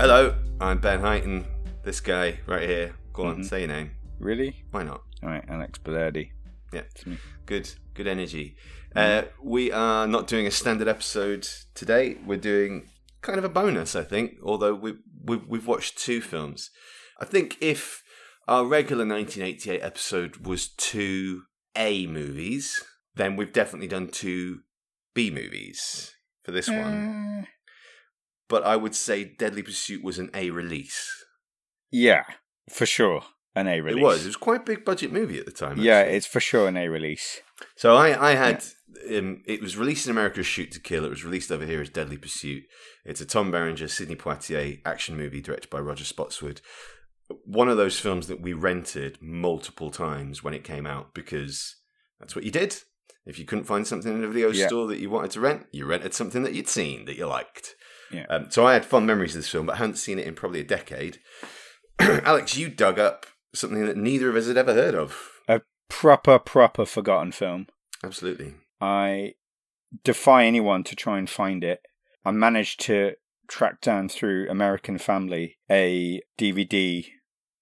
Hello, I'm Ben Heighton. This guy right here. Go on, Mhm. say your name. Really? Why not? All right, Alex Bellardi. Yeah. Good, good energy. Uh, we are not doing a standard episode today. We're doing kind of a bonus, I think. Although we we've, we've watched two films. I think if our regular 1988 episode was two A movies, then we've definitely done two B movies for this one. But I would say Deadly Pursuit was an A release. yeah, for sure. An A release. It was. It was quite a big budget movie at the time. Yeah, it's for sure an A release. So I, I had um, it was released in America as Shoot to Kill. It was released over here as Deadly Pursuit. It's a Tom Berenger, Sidney Poitier action movie directed by Roger Spottiswoode. One of those films that we rented multiple times when it came out because that's what you did. If you couldn't find something in a video Yeah. store that you wanted to rent, you rented something that you'd seen that you liked. Yeah. Um, so I had fond memories of this film, but I hadn't seen it in probably a decade. Alex, you dug up something that neither of us had ever heard of. A proper, proper forgotten film. Absolutely. I defy anyone to try and find it. I managed to track down through American Family a DVD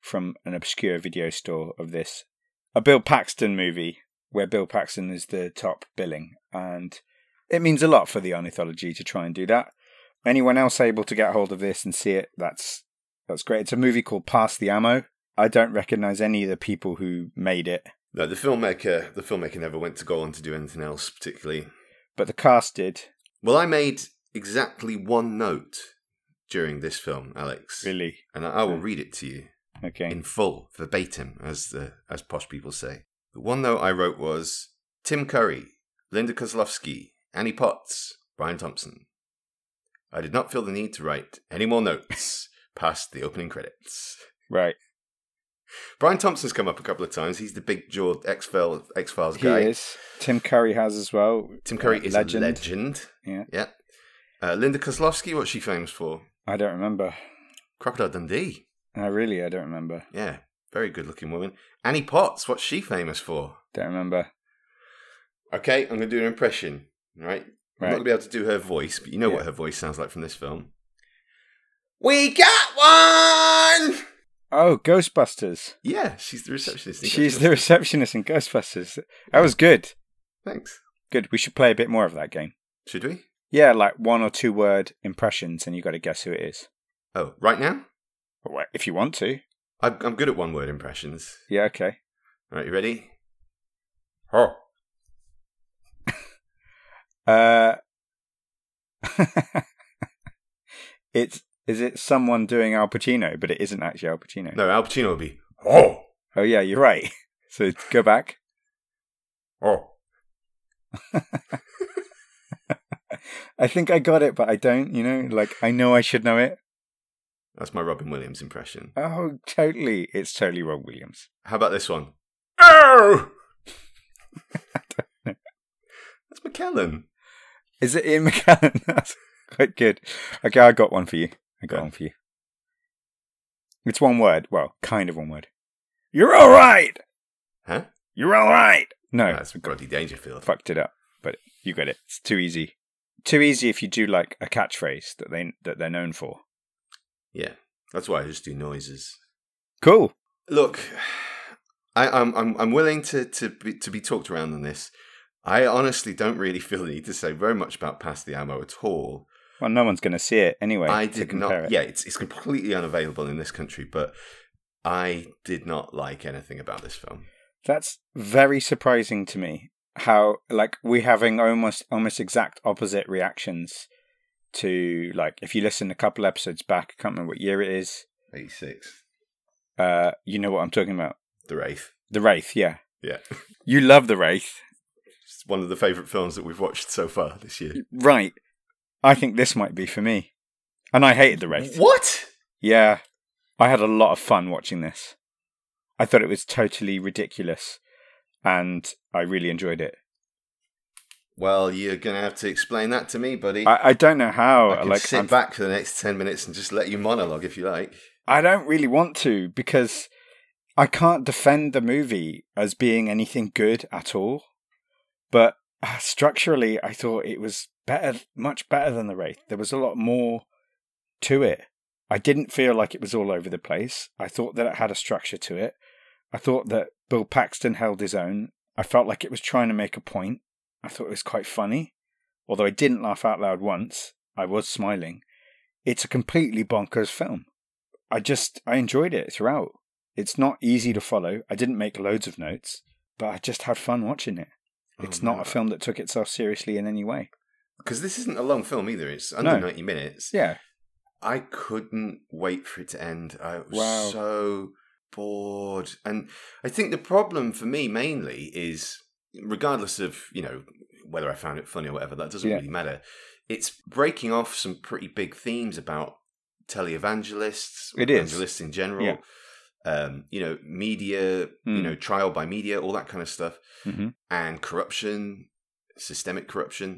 from an obscure video store of this. A Bill Paxton movie where Bill Paxton is the top billing. And it means a lot for the Arniethology to try and do that. Anyone else able to get hold of this and see it, that's that's great. It's a movie called Pass the Ammo. I don't recognize any of the people who made it, No, the filmmaker the filmmaker never went to go on to do anything else particularly. but the cast did. Well, I made exactly one note during this film, Alex, Really? and I, I will read it to you Okay. in full, verbatim, as the as posh people say. The one note I wrote was Tim Curry, Linda Kozlowski, Annie Potts, Brian Thompson. I did not feel the need to write any more notes past the opening credits. Right. Brian Thompson's come up a couple of times. He's the big jawed X Files X Files He guy. is. Tim Curry has as well. Tim Curry Uh, is legend. a legend. Yeah. Yeah. Uh, Linda Kozlowski, what's she famous for? I don't remember. Crocodile Dundee. I really, I don't remember. Yeah. Very good looking woman. Annie Potts, what's she famous for? Don't remember. Okay, I'm going to do an impression. All right. I'm not going to be able to do her voice, but you know Yeah. what her voice sounds like from this film. We got one! Oh, Ghostbusters. Yeah, she's the receptionist. in She's the receptionist in Ghostbusters. That was good. Thanks. Good. We should play a bit more of that game. Should we? Yeah, like one or two word impressions, and you got to guess who it is. Oh, right now? But If you want to. I'm, I'm good at one word impressions. Yeah, okay. All right, you ready? Oh. Uh, it's is it someone doing Al Pacino, but it isn't actually Al Pacino. No, Al Pacino would be, oh, Oh yeah, you're right. So go back. oh. I think I got it, but I don't. You know, like I know I should know it. That's my Robin Williams impression. Oh, totally. It's totally Rob Williams. How about this one? Oh! That's McKellen. Is it Ian McKellen? That's quite good. Okay, I got one for you. I got Go. one for you. It's one word. Well, kind of one word. You're all right. Huh? You're all right. No, That's Rodney Dangerfield. fucked it up. But you got it. It's too easy. Too easy if you do like a catchphrase that they that they're known for. Yeah, that's why I just do noises. Cool. Look, I, I'm I'm I'm willing to to be, to be talked around on this. I honestly don't really feel the need to say very much about Pass the Ammo at all. Well, no one's going to see it anyway. I did not. It. Yeah, it's it's completely unavailable in this country, but I did not like anything about this film. That's very surprising to me. How like we having almost almost exact opposite reactions to like if you listen a couple episodes back, I can't remember what year it is. Eighty six, Uh, you know what I'm talking about. The Wraith. The Wraith, yeah. Yeah, You love The Wraith. One of the favorite films that we've watched so far this year. Right. I think this might be for me. And I hated The Wraith. What? Yeah. I had a lot of fun watching this. I thought it was totally ridiculous and I really enjoyed it. Well, you're gonna have to explain that to me, buddy. I, I don't know how. I can like, sit I'm- back for the next ten minutes and just let you monologue if you like. I don't really want to because I can't defend the movie as being anything good at all. But uh, structurally, I thought it was better, much better than the Wraith. There was a lot more to it. I didn't feel like it was all over the place. I thought that it had a structure to it. I thought that Bill Paxton held his own. I felt like it was trying to make a point. I thought it was quite funny. Although I didn't laugh out loud once, I was smiling. It's a completely bonkers film. I just, I enjoyed it throughout. It's not easy to follow. I didn't make loads of notes, but I just had fun watching it. It's Oh, not no. a film that took itself seriously in any way. Because this isn't a long film either. It's under No. 90 minutes. Yeah. I couldn't wait for it to end. I was Wow. so bored. And I think the problem for me mainly is, regardless of, you know, whether I found it funny or whatever, that doesn't Yeah. really matter. It's breaking off some pretty big themes about televangelists, It is. evangelists in general. Yeah. Um, you know, media, you Mm. know, trial by media, all that kind of stuff, hmm and corruption, systemic corruption.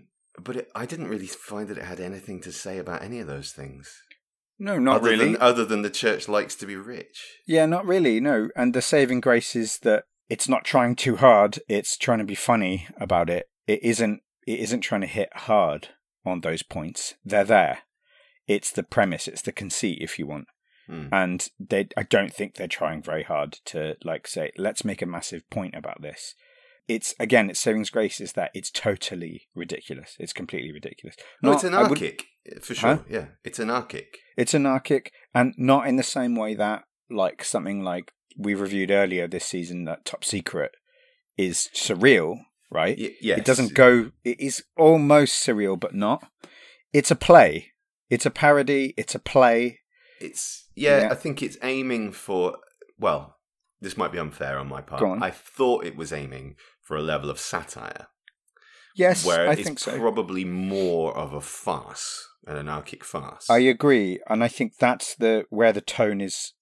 But it, I didn't really find that it had anything to say about any of those things. No, not other really. Than, other than the church likes to be rich. Yeah, not really. No, and the saving grace is that it's not trying too hard. It's trying to be funny about it. It isn't. It isn't trying to hit hard on those points. They're there. It's the premise. It's the conceit, if you want. Hmm. And they. I don't think they're trying very hard to like say, let's make a massive point about this. It's again, its savings grace is that it's totally ridiculous. It's completely ridiculous. No, it's would- anarchic for sure. Huh? Yeah, it's anarchic. It's anarchic, and not in the same way that, like, something like we reviewed earlier this season, that Top Secret is surreal, right? Y- yes. It doesn't go, it is almost surreal, but not. It's a play. It's a parody. It's a play. It's yeah, Yeah. I think it's aiming for. Well, this might be unfair on my part. On. I thought it was aiming for a level of satire, Yes, where I it's think so. probably more of a farce, an anarchic farce. I agree, and I think that's the where the tone is.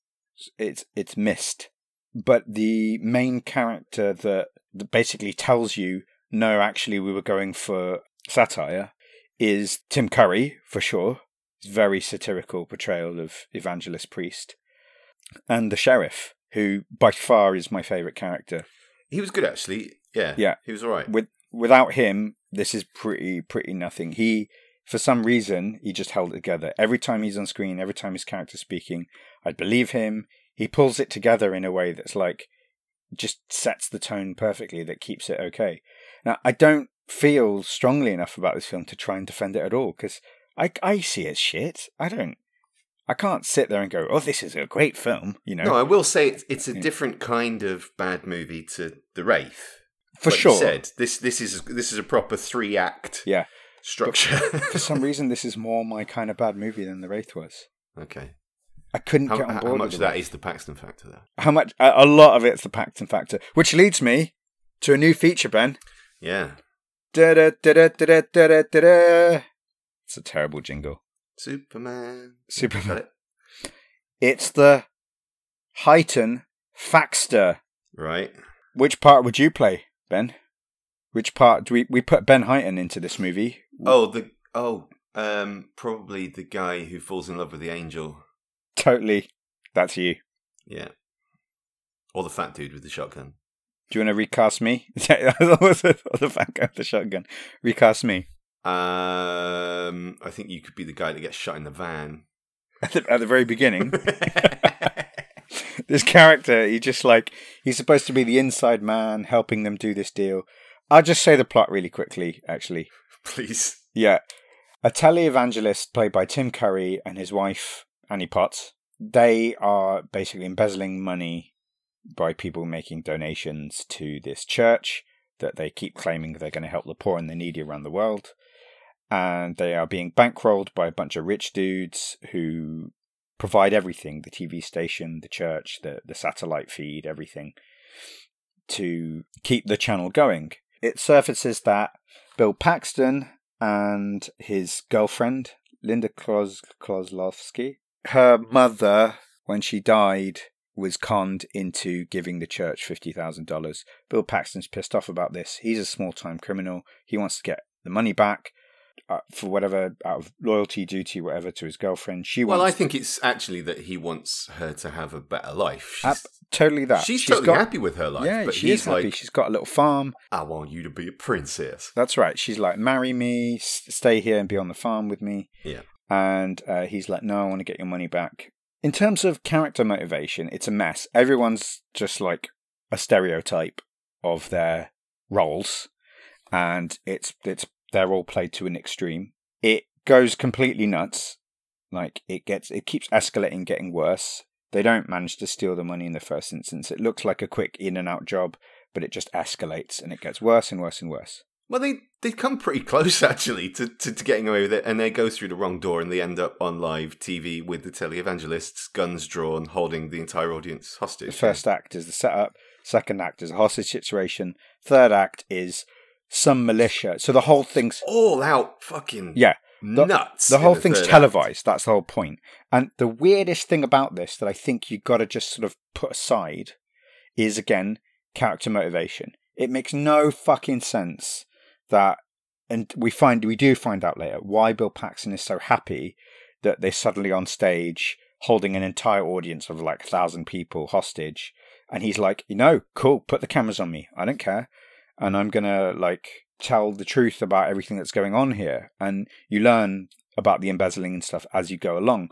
It's it's missed, but the main character that, that basically tells you no, actually we were going for satire is Tim Curry for sure. Very satirical portrayal of evangelist priest, and the sheriff, who by far is my favorite character. he was good actually. Yeah, Yeah. he was all right. With without him, this is pretty pretty nothing. He for some reason he just held it together. Every time he's on screen, every time his character's speaking, I believe him. He pulls it together in a way that's like just sets the tone perfectly that keeps it okay. Now I don't feel strongly enough about this film to try and defend it at all because I, I see as shit. I don't. I can't sit there and go, "Oh, this is a great film." You know. No, I will say it's, it's a different kind of bad movie to The Wraith. For like sure. said this. This is this is a proper three act. Yeah. Structure. for some reason, this is more my kind of bad movie than The Wraith was. Okay. I couldn't how, get on board. How much of that is the Paxton factor? There. How much? A, lot of it's the Paxton factor, which leads me to a new feature, Ben. Yeah. Da da da da da da da da. It's a terrible jingle. Superman. Superman. Got it It's the Heighton Faxter. right. Which part would you play, Ben? Which part do we we put Ben Heighton into this movie? Oh, the oh, um, probably the guy who falls in love with the angel. Totally. That's you. Yeah, or the fat dude with the shotgun. Do you want to recast me? the fat guy with the shotgun. Recast me. Um, I think you could be the guy that gets shot in the van. At the, at the very beginning. this character, he just like he's supposed to be the inside man helping them do this deal. I'll just say the plot really quickly, actually. Please. Yeah. A televangelist played by Tim Curry and his wife, Annie Potts. They are basically embezzling money by people making donations to this church that they keep claiming they're going to help the poor and the needy around the world. And they are being bankrolled by a bunch of rich dudes who provide everything the TV station, the church, the, the satellite feed, everything to keep the channel going. It surfaces that Bill Paxton and his girlfriend, Linda Kozlowski, her mother, when she died, was conned into giving the church $50,000. Bill Paxton's pissed off about this. He's a small time criminal. He wants to get the money back uh, for whatever, out of loyalty, duty, whatever, to his girlfriend. She Well, I think it's actually that he wants her to have a better life. She's, totally that. she's, She's totally got- happy with her life. Yeah, but she he's is happy. like, She's got a little farm. I want you to be a princess. That's right. She's like, marry me, s- stay here and be on the farm with me. Yeah. and uh, he's like, "No, I want to get your money back." In terms of character motivation, it's a mess. Everyone's just like a stereotype of their roles, and it's it's they're all played to an extreme. It goes completely nuts. Like it gets it keeps escalating, getting worse. They don't manage to steal the money in the first instance. It looks like a quick in and out job, but it just escalates and it gets worse and worse and worse. Well, they they come pretty close actually to, to, to, getting away with it, and they go through the wrong door, and they end up on live TV with the televangelists, guns drawn, holding the entire audience hostage. The first act is the setup. Second act is a hostage situation. Third act is some militia. So the whole thing's all out fucking yeah the, nuts. The whole the thing's televised. Act. That's the whole point. And the weirdest thing about this that I think you've got to just sort of put aside is again character motivation. It makes no fucking sense that, and we find we do find out later why Bill Paxton is so happy that they're suddenly on stage holding an entire audience of like a thousand people hostage, and he's like, you know, cool, put the cameras on me. I don't care, and I'm gonna like tell the truth about everything that's going on here. And you learn about the embezzling and stuff as you go along.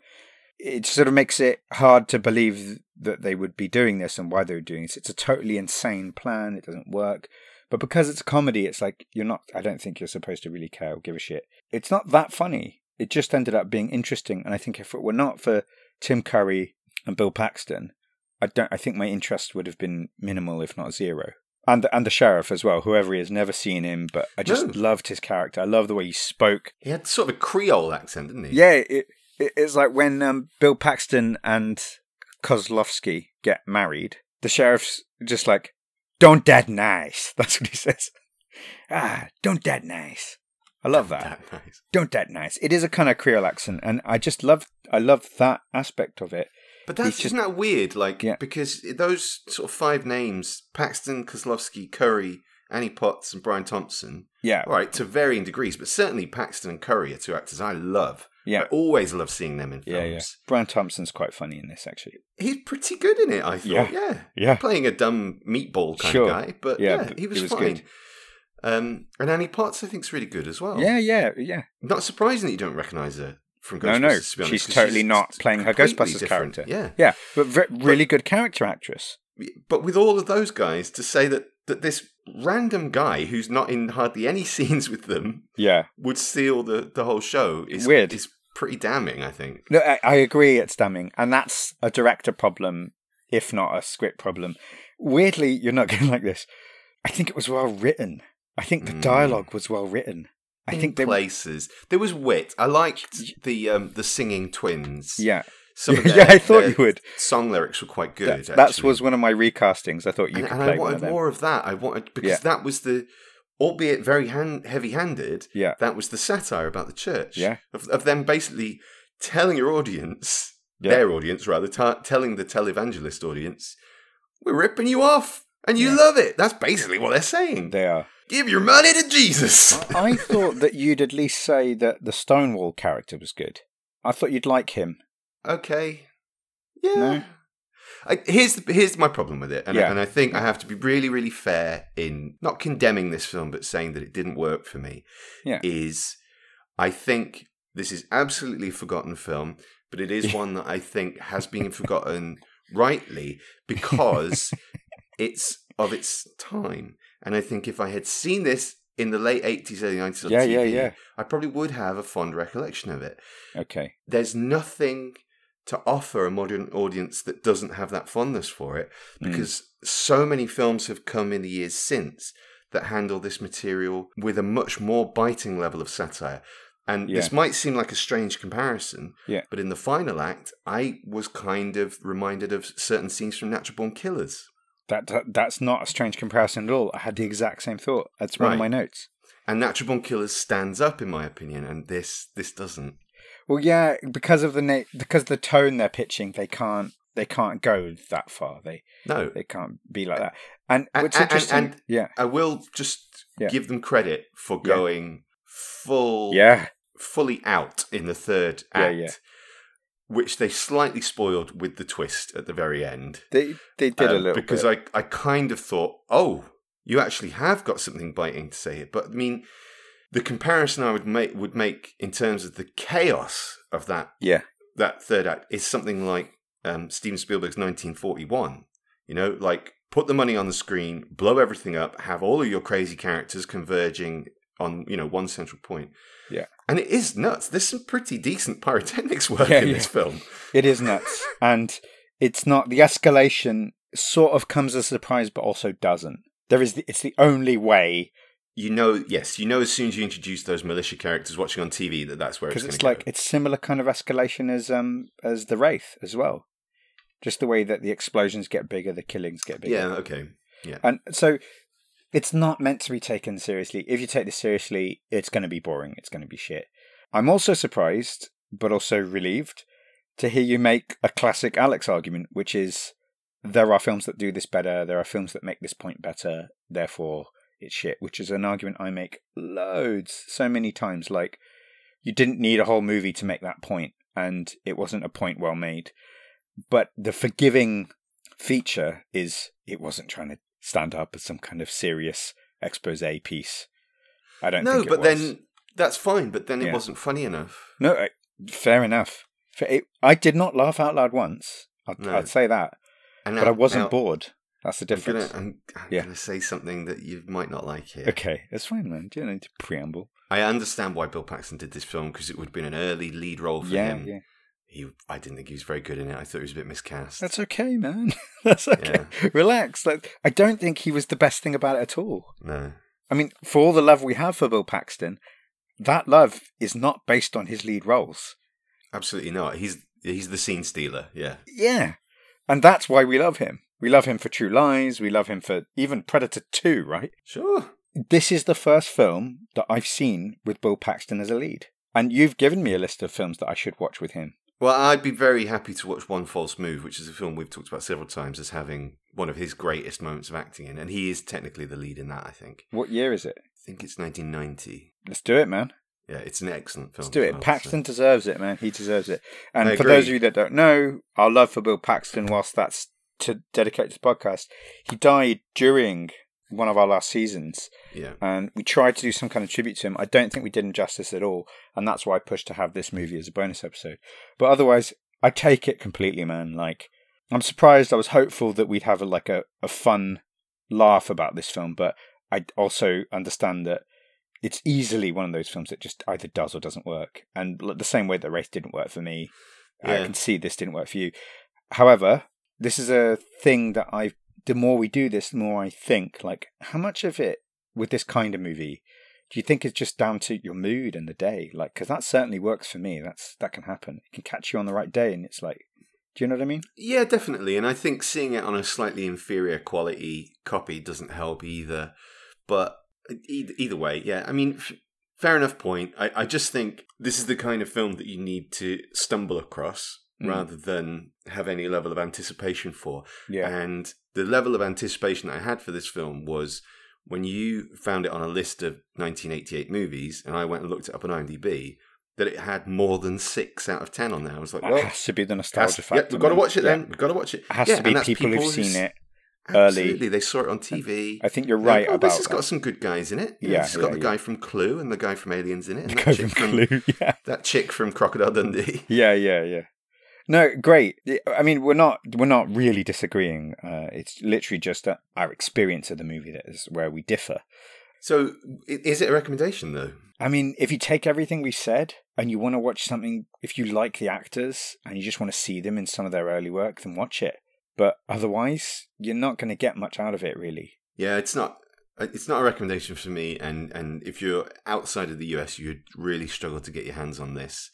It sort of makes it hard to believe that they would be doing this and why they were doing this. It's a totally insane plan. It doesn't work. But because it's a comedy, it's like you're not, I don't think you're supposed to really care or give a shit. It's not that funny. It just ended up being interesting. And I think if it were not for Tim Curry and Bill Paxton, I don't, I think my interest would have been minimal, if not zero and the, and the sheriff as well, whoever he is, never seen him, but I just no. loved his character. I love the way he spoke. He had sort of a Creole accent, didn't he? Yeah, it, it it's like when um, Bill Paxton and Kozlowski get married. The sheriff's just like, "Don't that nice." That's what he says. ah, don't that nice. I love that. that nice. Don't that nice. It is a kind of Creole accent, and I just love I love that aspect of it. But that's just, isn't that weird? Like yeah. because those sort of five names: Paxton, Kozlowski, Curry, Annie Potts, and Brian Thompson. Yeah, right to varying degrees, but certainly Paxton and Curry are two actors I love. Yeah, I always love seeing them in films. Yeah, yeah. Brian Thompson's quite funny in this, actually. He's pretty good in it. I thought. Yeah, yeah, yeah. Playing a dumb meatball kind sure. of guy, but yeah, yeah he was, was fine. Good. Um, and Annie Potts, I think, is really good as well. Yeah, yeah, yeah. Not surprising that you don't recognise her from Ghostbusters. No, no, honest, she's totally she's not playing her Ghostbusters different. character. Yeah, yeah, but re- really but, good character actress. But with all of those guys, to say that that this random guy who's not in hardly any scenes with them, yeah, would steal the the whole show is weird. Is pretty damning, I think. No, I, I agree. It's damning, and that's a director problem, if not a script problem. Weirdly, you're not going like this. I think it was well written. I think the mm. dialogue was well written. I in think places there was wit. I liked the um, the singing twins. Yeah. Some their, yeah, I thought you would. Song lyrics were quite good. That, that was one of my recastings. I thought you and, could and play I wanted more of that. I wanted because yeah. that was the, albeit very hand, heavy-handed. Yeah, that was the satire about the church. Yeah, of, of them basically telling your audience, yeah. their audience rather, t- telling the televangelist audience, we're ripping you off, and you yeah. love it. That's basically what they're saying. They are. Give your money to Jesus. I thought that you'd at least say that the Stonewall character was good. I thought you'd like him. Okay. Yeah. No? I, here's here's my problem with it, and, yeah. I, and I think I have to be really really fair in not condemning this film, but saying that it didn't work for me. Yeah. Is I think this is absolutely a forgotten film, but it is one that I think has been forgotten rightly because it's of its time. And I think if I had seen this in the late 80s, early 90s on yeah, TV, yeah, yeah. I probably would have a fond recollection of it. Okay. There's nothing to offer a modern audience that doesn't have that fondness for it hmm. because mm. so many films have come in the years since that handle this material with a much more biting level of satire. And yeah. this might seem like a strange comparison, yeah. but in the final act, I was kind of reminded of certain scenes from Natural Born Killers. That, that, that's not a strange comparison at all. I had the exact same thought. That's one right. of my notes. And Natural Born Killers stands up, in my opinion, and this this doesn't. Well, yeah, because of the na- because the tone they're pitching, they can't they can't go that far. They no, they can't be like that. And, and what's interesting, and, and, yeah, I will just yeah. give them credit for going yeah. full, yeah, fully out in the third act. Yeah which they slightly spoiled with the twist at the very end. They they did um, a little because bit. I I kind of thought, oh, you actually have got something biting to say here. But I mean, the comparison I would make would make in terms of the chaos of that Yeah. that third act is something like um, Steven Spielberg's 1941. You know, like put the money on the screen, blow everything up, have all of your crazy characters converging on you know one central point. Yeah. and it is nuts. There's some pretty decent pyrotechnics work Yeah, in yeah. this film. It is nuts. and it's not the escalation sort of comes as a surprise but also doesn't. There is the, it's the only way You know, yes, you know as soon as you introduce those militia characters watching on TV that that's where it's because it's like go. it's similar kind of escalation as um as the wraith as well. Just the way that the explosions get bigger, the killings get bigger. Yeah, okay. Yeah, and so it's not meant to be taken seriously. If you take this seriously, it's going to be boring. It's going to be shit. I'm also surprised, but also relieved to hear you make a classic Alex argument, which is there are films that do this better. There are films that make this point better. Therefore, it's shit, which is an argument I make loads, so many times. Like, you didn't need a whole movie to make that point, and it wasn't a point well made. But the forgiving feature is it wasn't trying to stand up as some kind of serious expose piece. I don't No, think it but was. then that's fine. But then it Yeah. wasn't funny enough. no, I- fair enough. I did not laugh out loud once. I'd, No. I'd say that, And but now- I wasn't now bored. That's the I'm gonna, difference. I'm, I'm Yeah. gonna say something that you might not like here. Okay, it's fine, man. Don't need to preamble. I understand why Bill Paxton did this film because it would have been an early lead role for Yeah, him. yeah. He, I didn't think he was very good in it. I thought he was a bit miscast. That's okay, man. That's okay. Relax. Like, I don't think he was the best thing about it at all. no. I mean, for all the love we have for Bill Paxton, that love is not based on his lead roles. Absolutely not. He's he's the scene stealer. Yeah. Yeah. And that's why we love him. We love him for True Lies. We love him for even Predator 2, right? Sure. This is the first film that I've seen with Bill Paxton as a lead. And you've given me a list of films that I should watch with him. Well, I'd be very happy to watch One False Move, which is a film we've talked about several times as having one of his greatest moments of acting in, and he is technically the lead in that. I think. What year is it? I think it's 1990. Let's do it, man. Yeah, it's an excellent film. Let's do it. well, Paxton deserves it, man. He deserves it. And for those of you that don't know, our love for Bill Paxton, whilst that's to dedicate to the podcast, he died during one of our last seasons. Yeah. and we tried to do some kind of tribute to him. I don't think we did him justice at all, and that's why I pushed to have this movie as a bonus episode. But otherwise, I take it completely, man. Like, I'm surprised. I was hopeful that we'd have a, like a, a fun laugh about this film, but I also understand that it's easily one of those films that just either does or doesn't work. And the same way that Wraith didn't work for me, I can see this didn't work for you. However, this is a thing that I've. The more we do this, the more I think like, how much of it with this kind of movie do you think it's just down to your mood and the day? Like, because that certainly works for me. That's that can happen. It can catch you on the right day, and it's like, do you know what I mean? Yeah, definitely. And I think seeing it on a slightly inferior quality copy doesn't help either. But either, either way, yeah. I mean, fair enough point. I, I just think this is the kind of film that you need to stumble across Mm. rather than have any level of anticipation for. Yeah, And the level of anticipation I had for this film was when you found it on a list of 1988 movies, and I went and looked it up on IMDb, that it had more than six out of ten on there. I was like, that well, has to be the has- nostalgia yeah, we've got to watch it Yeah. then. We've got to watch it. It has Yeah, to be that's people, who've seen it. early. Absolutely, they saw it on TV. I think you're right oh, about this has that. got some good guys in it. You know, Yeah, it's got yeah, the yeah. guy from Clue and the guy from Aliens in it, and that Go chick from from Clue. Yeah, that chick from Crocodile Dundee. yeah, yeah, yeah. No, great. I mean, we're not we're not really disagreeing. Uh, it's literally just uh, our experience of the movie that is where we differ. So, is it a recommendation though? I mean, if you take everything we've said and you want to watch something, if you like the actors and you just want to see them in some of their early work, then watch it. But otherwise, you're not going to get much out of it, really. Yeah, it's not. It's not a recommendation for me, and and if you're outside of the US, you'd really struggle to get your hands on this.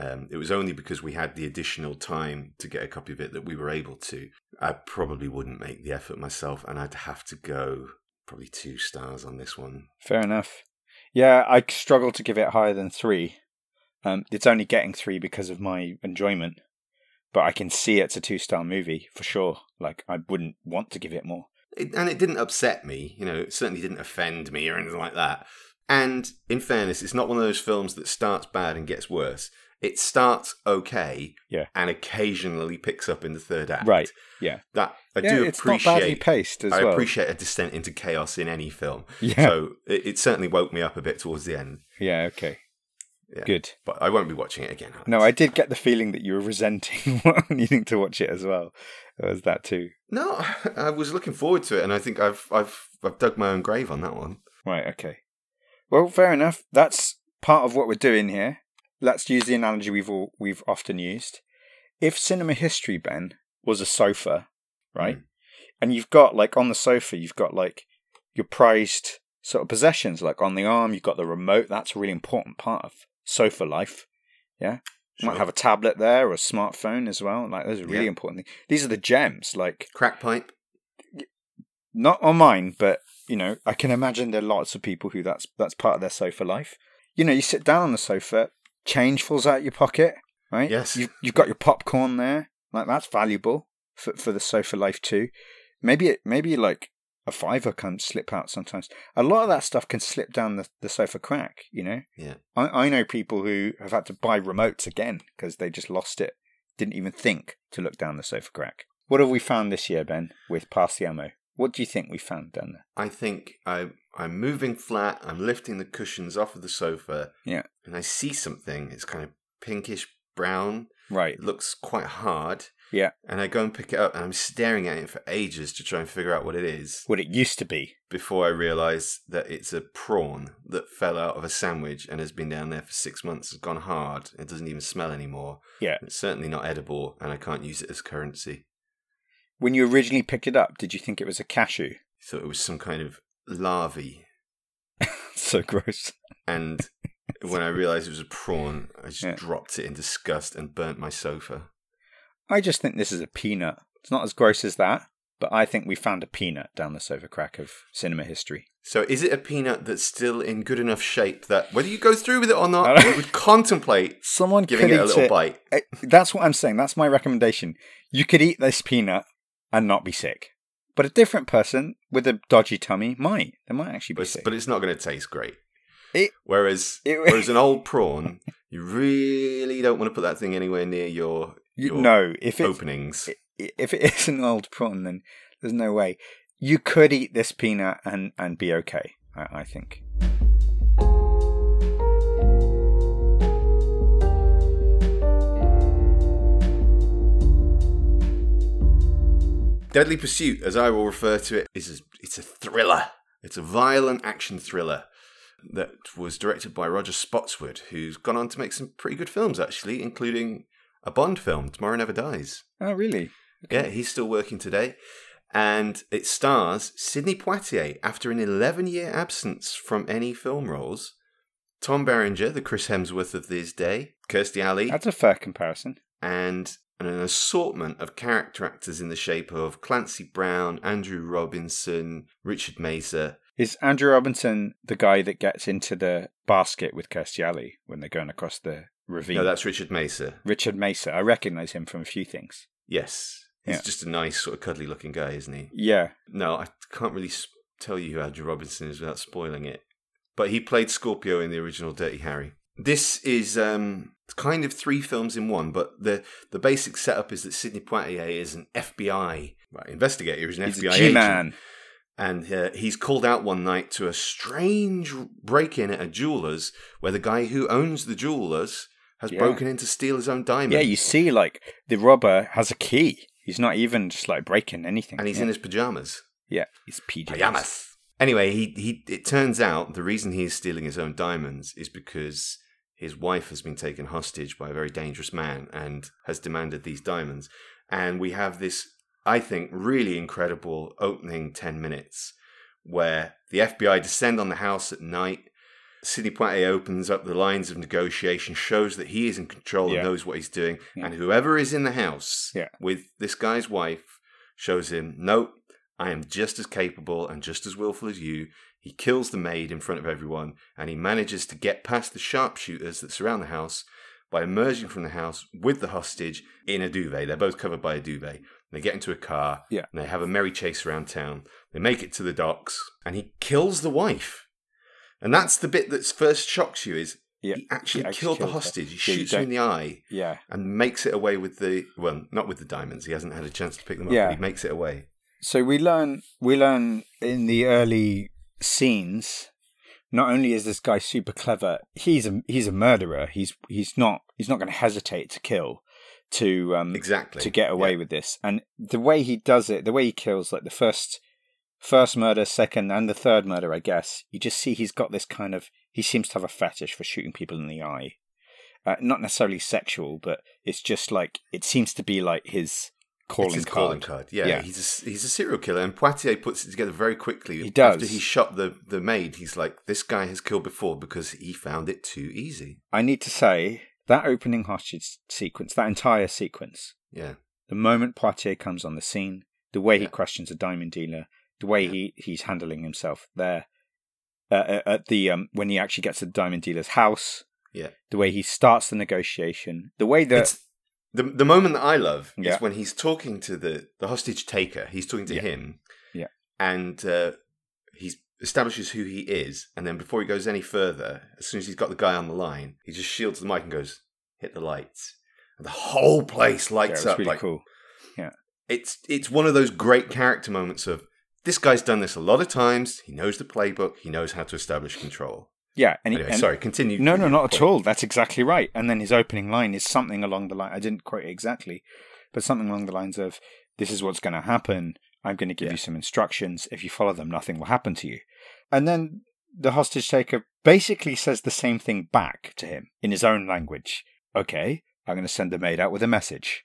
Um, it was only because we had the additional time to get a copy of it that we were able to. I probably wouldn't make the effort myself, and I'd have to go probably two stars on this one. Fair enough. Yeah, I struggle to give it higher than three. Um, it's only getting three because of my enjoyment, but I can see it's a two star movie for sure. Like, I wouldn't want to give it more. It, and it didn't upset me, you know, it certainly didn't offend me or anything like that. And in fairness, it's not one of those films that starts bad and gets worse. It starts okay, Yeah. and occasionally picks up in the third act. Right. Yeah. That I yeah, do it's not badly appreciate. paced as I well. appreciate a descent into chaos in any film. Yeah. So it, it certainly woke me up a bit towards the end, Yeah. Okay. Yeah. Good. but I won't be watching it again. Alex. No, I did get the feeling that you were resenting needing to watch it as well. It was that too. No, I was looking forward to it, and I think I've I've I've dug my own grave on that one. Right. Okay. Well, fair enough. That's part of what we're doing here. Let's use the analogy we've all, we've often used. If cinema history, Ben, was a sofa, right, Mm. and you've got like on the sofa, you've got like your prized sort of possessions, like on the arm, you've got the remote. That's a really important part of sofa life. Yeah. You might have a tablet there or a smartphone as well. Like those are really Yeah. important things. These are the gems. Like crack pipe. not on mine, but you know, I can imagine there are lots of people who that's that's part of their sofa life. You know, you sit down on the sofa, change falls out your pocket, right? Yes. You've you've got your popcorn there. Like that's valuable for for the sofa life too. Maybe it maybe like a fiver can slip out sometimes. A lot of that stuff can slip down the, the sofa crack, you know? Yeah. I, I know people who have had to buy remotes again because they just lost it. Didn't even think to look down the sofa crack. What have we found this year, Ben, with Pass the Ammo? What do you think we found down there? I think I I'm moving flat. I'm lifting the cushions off of the sofa. Yeah. and I see something. It's kind of pinkish brown. Right. It looks quite hard. Yeah. And I go and pick it up, and I'm staring at it for ages to try and figure out what it is. What it used to be. Before I realise that it's a prawn that fell out of a sandwich and has been down there for six months, has gone hard. It doesn't even smell anymore. Yeah. It's certainly not edible, and I can't use it as currency. When you originally picked it up, did you think it was a cashew? Thought it was some kind of larvae. so gross. And when I realised it was a prawn, I just Yeah. dropped it in disgust and burnt my sofa. I just think this is a peanut. It's not as gross as that, but I think we found a peanut down the sofa crack of cinema history. So is it a peanut that's still in good enough shape that whether you go through with it or not, you would contemplate Someone giving it a little it. bite? That's what I'm saying. That's my recommendation. You could eat this peanut and not be sick. But a different person with a dodgy tummy might. They might actually be But it's, sick. but it's not going to taste great. It- whereas it- whereas an old prawn, you really don't want to put that thing anywhere near your, your no, if openings. if it is an old prawn, then there's no way. You could eat this peanut and, and be okay, I, I think. Deadly Pursuit, as I will refer to it, is a, it's a thriller. It's a violent action thriller that was directed by Roger Spottiswoode, who's gone on to make some pretty good films, actually, including a Bond film, Tomorrow Never Dies. Oh, really? Yeah, he's still working today. And it stars Sidney Poitier after an 11 year absence from any film roles. Tom Berenger, the Chris Hemsworth of this day, Kirstie Alley, That's a fair comparison. and an assortment of character actors in the shape of Clancy Brown, Andrew Robinson, Richard Masur. Is Andrew Robinson the guy that gets into the basket with Kirstie Alley when they're going across the ravine? No, that's Richard Masur. Richard Masur. I recognise him from a few things. Yes. He's Yeah. just a nice, sort of cuddly looking guy, isn't he? Yeah. No, I can't really tell you who Andrew Robinson is without spoiling it. But he played Scorpio in the original Dirty Harry. This is um, kind of three films in one, but the, the basic setup is that Sidney Poitier is an FBI right, investigator. He's an He's FBI agent. G-man. And uh, he's called out one night to a strange break in at a jeweler's where the guy who owns the jeweler's has Yeah. broken in to steal his own diamond. Yeah, you see, like, the robber has a key. He's not even just, like, breaking anything. and he's yeah. in his pajamas. Yeah, he's PJs. Pajamas. Anyway, he, he it turns out the reason he's stealing his own diamonds is because his wife has been taken hostage by a very dangerous man and has demanded these diamonds. And we have this, I think, really incredible opening 10 minutes where the FBI descend on the house at night. Sidney Poitier opens up the lines of negotiation, shows that he is in control Yeah. and knows what he's doing. Yeah. And whoever is in the house Yeah. with this guy's wife shows him, nope, I am just as capable and just as willful as you. He kills the maid in front of everyone, and he manages to get past the sharpshooters that surround the house by emerging from the house with the hostage in a duvet. They're both covered by a duvet. They get into a car, Yeah. and they have a merry chase around town. They make it to the docks, and he kills the wife. And that's the bit that first shocks you is Yeah, he actually he actually killed the killed her. hostage. He Yeah, shoots her in the eye Yeah. and makes it away with the well, not with the diamonds. He hasn't had a chance to pick them up. Yeah. But he makes it away. So we learn we learn in the early scenes. Not only is this guy super clever, he's a he's a murderer. He's he's not he's not going to hesitate to kill to um Exactly to get away Yeah. with this. And the way he does it, the way he kills, like the first first murder, second, and the third murder, I guess, you just see he's got this kind of he seems to have a fetish for shooting people in the eye. Uh, not necessarily sexual, but it's just like it seems to be like his calling card. calling card. Yeah, Yeah. he's a, he's a serial killer, and Poitier puts it together very quickly. He does. After he shot the the maid, he's like, "This guy has killed before because he found it too easy." I need to say that opening hostage sequence, that entire sequence, Yeah, the moment Poitier comes on the scene, the way he questions a diamond dealer, the way Yeah. he, he's handling himself there, uh, uh, at the um, when he actually gets to the diamond dealer's house, yeah. the way he starts the negotiation, the way that it's the the moment that I love Yeah. is when he's talking to the the hostage taker. He's talking to Yeah. him. Yeah. and uh, he establishes who he is, and then before he goes any further, as soon as he's got the guy on the line, he just shields the mic and goes, "Hit the lights," and the whole place yeah, lights it's up. really like cool. it's it's one of those great character moments of this guy's done this a lot of times. He knows the playbook. He knows how to establish control. Yeah, and, Anyway, and sorry, continue. No, no, not at all. That's exactly right. And then his opening line is something along the line. I didn't quote it exactly, but something along the lines of, "This is what's going to happen. I'm going to give Yeah. you some instructions. If you follow them, nothing will happen to you." And then the hostage taker basically says the same thing back to him in his own language. Okay, I'm going to send the maid out with a message.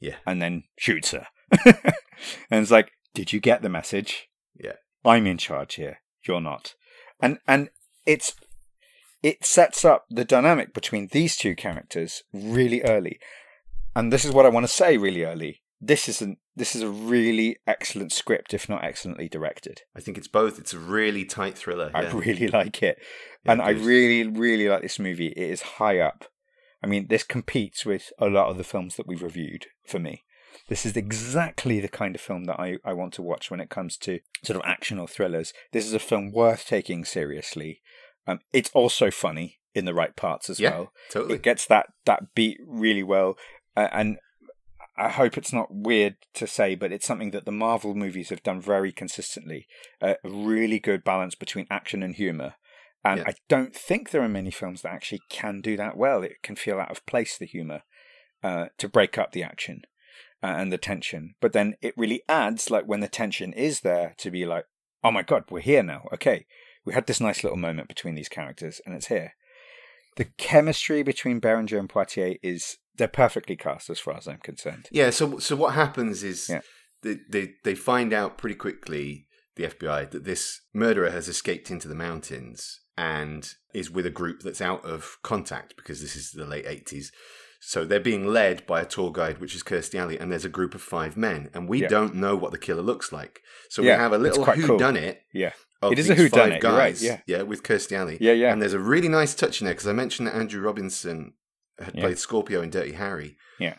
Yeah. And then shoots her. and it's like, "Did you get the message?" Yeah. I'm in charge here. You're not. And and it's it sets up the dynamic between these two characters really early. And this is what I want to say really early. This is an this is a really excellent script, if not excellently directed. I think it's both. It's a really tight thriller. I really like it. Yeah, and it I really, really like this movie. It is high up. I mean, this competes with a lot of the films that we've reviewed for me. This is exactly the kind of film that I, I want to watch when it comes to sort of action or thrillers. This is a film worth taking seriously. Um, it's also funny in the right parts as Yeah. well. totally. It gets that that beat really well, uh, and I hope it's not weird to say, but it's something that the Marvel movies have done very consistently. Uh, a really good balance between action and humor, and Yeah. I don't think there are many films that actually can do that well. It can feel out of place the humor uh, to break up the action Uh, and the tension, but then it really adds, like when the tension is there, to be like, oh my god, we're here now. Okay, we had this nice little moment between these characters, and it's here the chemistry between Berenger and Poitier is they're perfectly cast as far as I'm concerned. Yeah. So so what happens is Yeah. they, they they find out pretty quickly the FBI that this murderer has escaped into the mountains and is with a group that's out of contact because this is the late eighties. So they're being led by a tour guide, which is Kirstie Alley, and there's a group of five men, and we Yeah. don't know what the killer looks like. So Yeah, we have a little who cool. done it. Yeah. It is a five whodunit, you're right, guys, yeah. yeah, with Kirstie Alley. Yeah, yeah. And there's a really nice touch in there because I mentioned that Andrew Robinson had Yeah. played Scorpio in Dirty Harry. Yeah.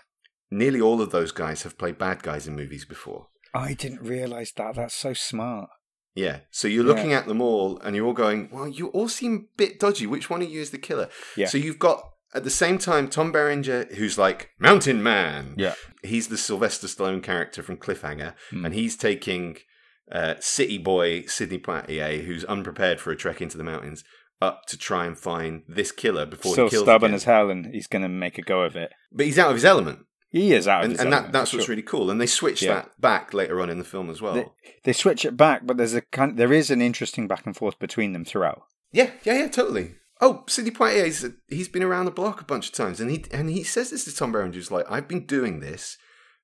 Nearly all of those guys have played bad guys in movies before. I didn't realize that. That's so smart. Yeah. So you're looking at them all and you're all going, well, you all seem a bit dodgy. Which one of you is the killer? Yeah. So you've got, at the same time, Tom Berenger, who's like, Mountain Man. Yeah. He's the Sylvester Stallone character from Cliffhanger. Mm. And he's taking uh, city boy Sidney Poitier, who's unprepared for a trek into the mountains, up to try and find this killer before he kills him. He's stubborn again. as hell, and he's going to make a go of it. But he's out of his element. He is out of and, and that, that's what's sure. really cool. And they switch Yeah. that back later on in the film as well. They, they switch it back, but there's a kind, there is an interesting back and forth between them throughout. yeah, yeah, yeah, totally. Oh, Sidney Poitier, he's, he's been around the block a bunch of times, and he and he says this to Tom Berenger, like, "I've been doing this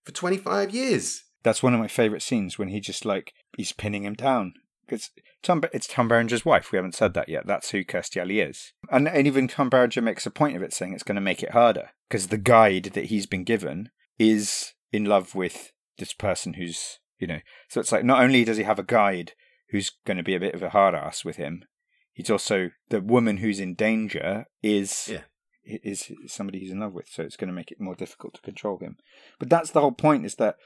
for twenty five years." That's one of my favorite scenes when he just like he's pinning him down because Tom it's Tom Berenger's wife. We haven't said that yet. That's who Kirstie Alley is, and, and even Tom Berenger makes a point of it, saying it's going to make it harder because the guide that he's been given is in love with this person who's you know. So it's like not only does he have a guide who's going to be a bit of a hard ass with him, he's also the woman who's in danger is Yeah. is somebody he's in love with. So it's going to make it more difficult to control him. But that's the whole point: is that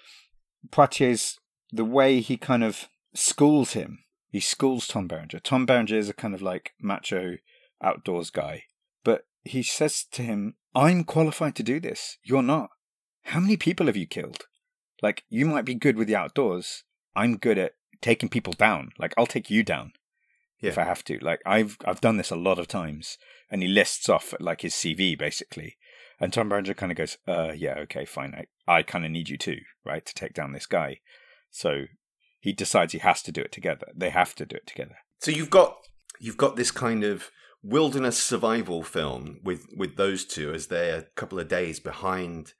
Poitier's the way he kind of schools him. He schools Tom Berenger. Tom Berenger is a kind of like macho outdoors guy, but he says to him, I'm qualified to do this. You're not. How many people have you killed? Like, you might be good with the outdoors. I'm good at taking people down. Like, I'll take you down if I have to. Like, I've I've done this a lot of times. And he lists off like his CV basically. And Tom Berenger kind of goes, uh, yeah, okay, fine. I, I kind of need you too, right, to take down this guy. So he decides he has to do it together. They have to do it together. So you've got you've got this kind of wilderness survival film with with those two as they're a couple of days behind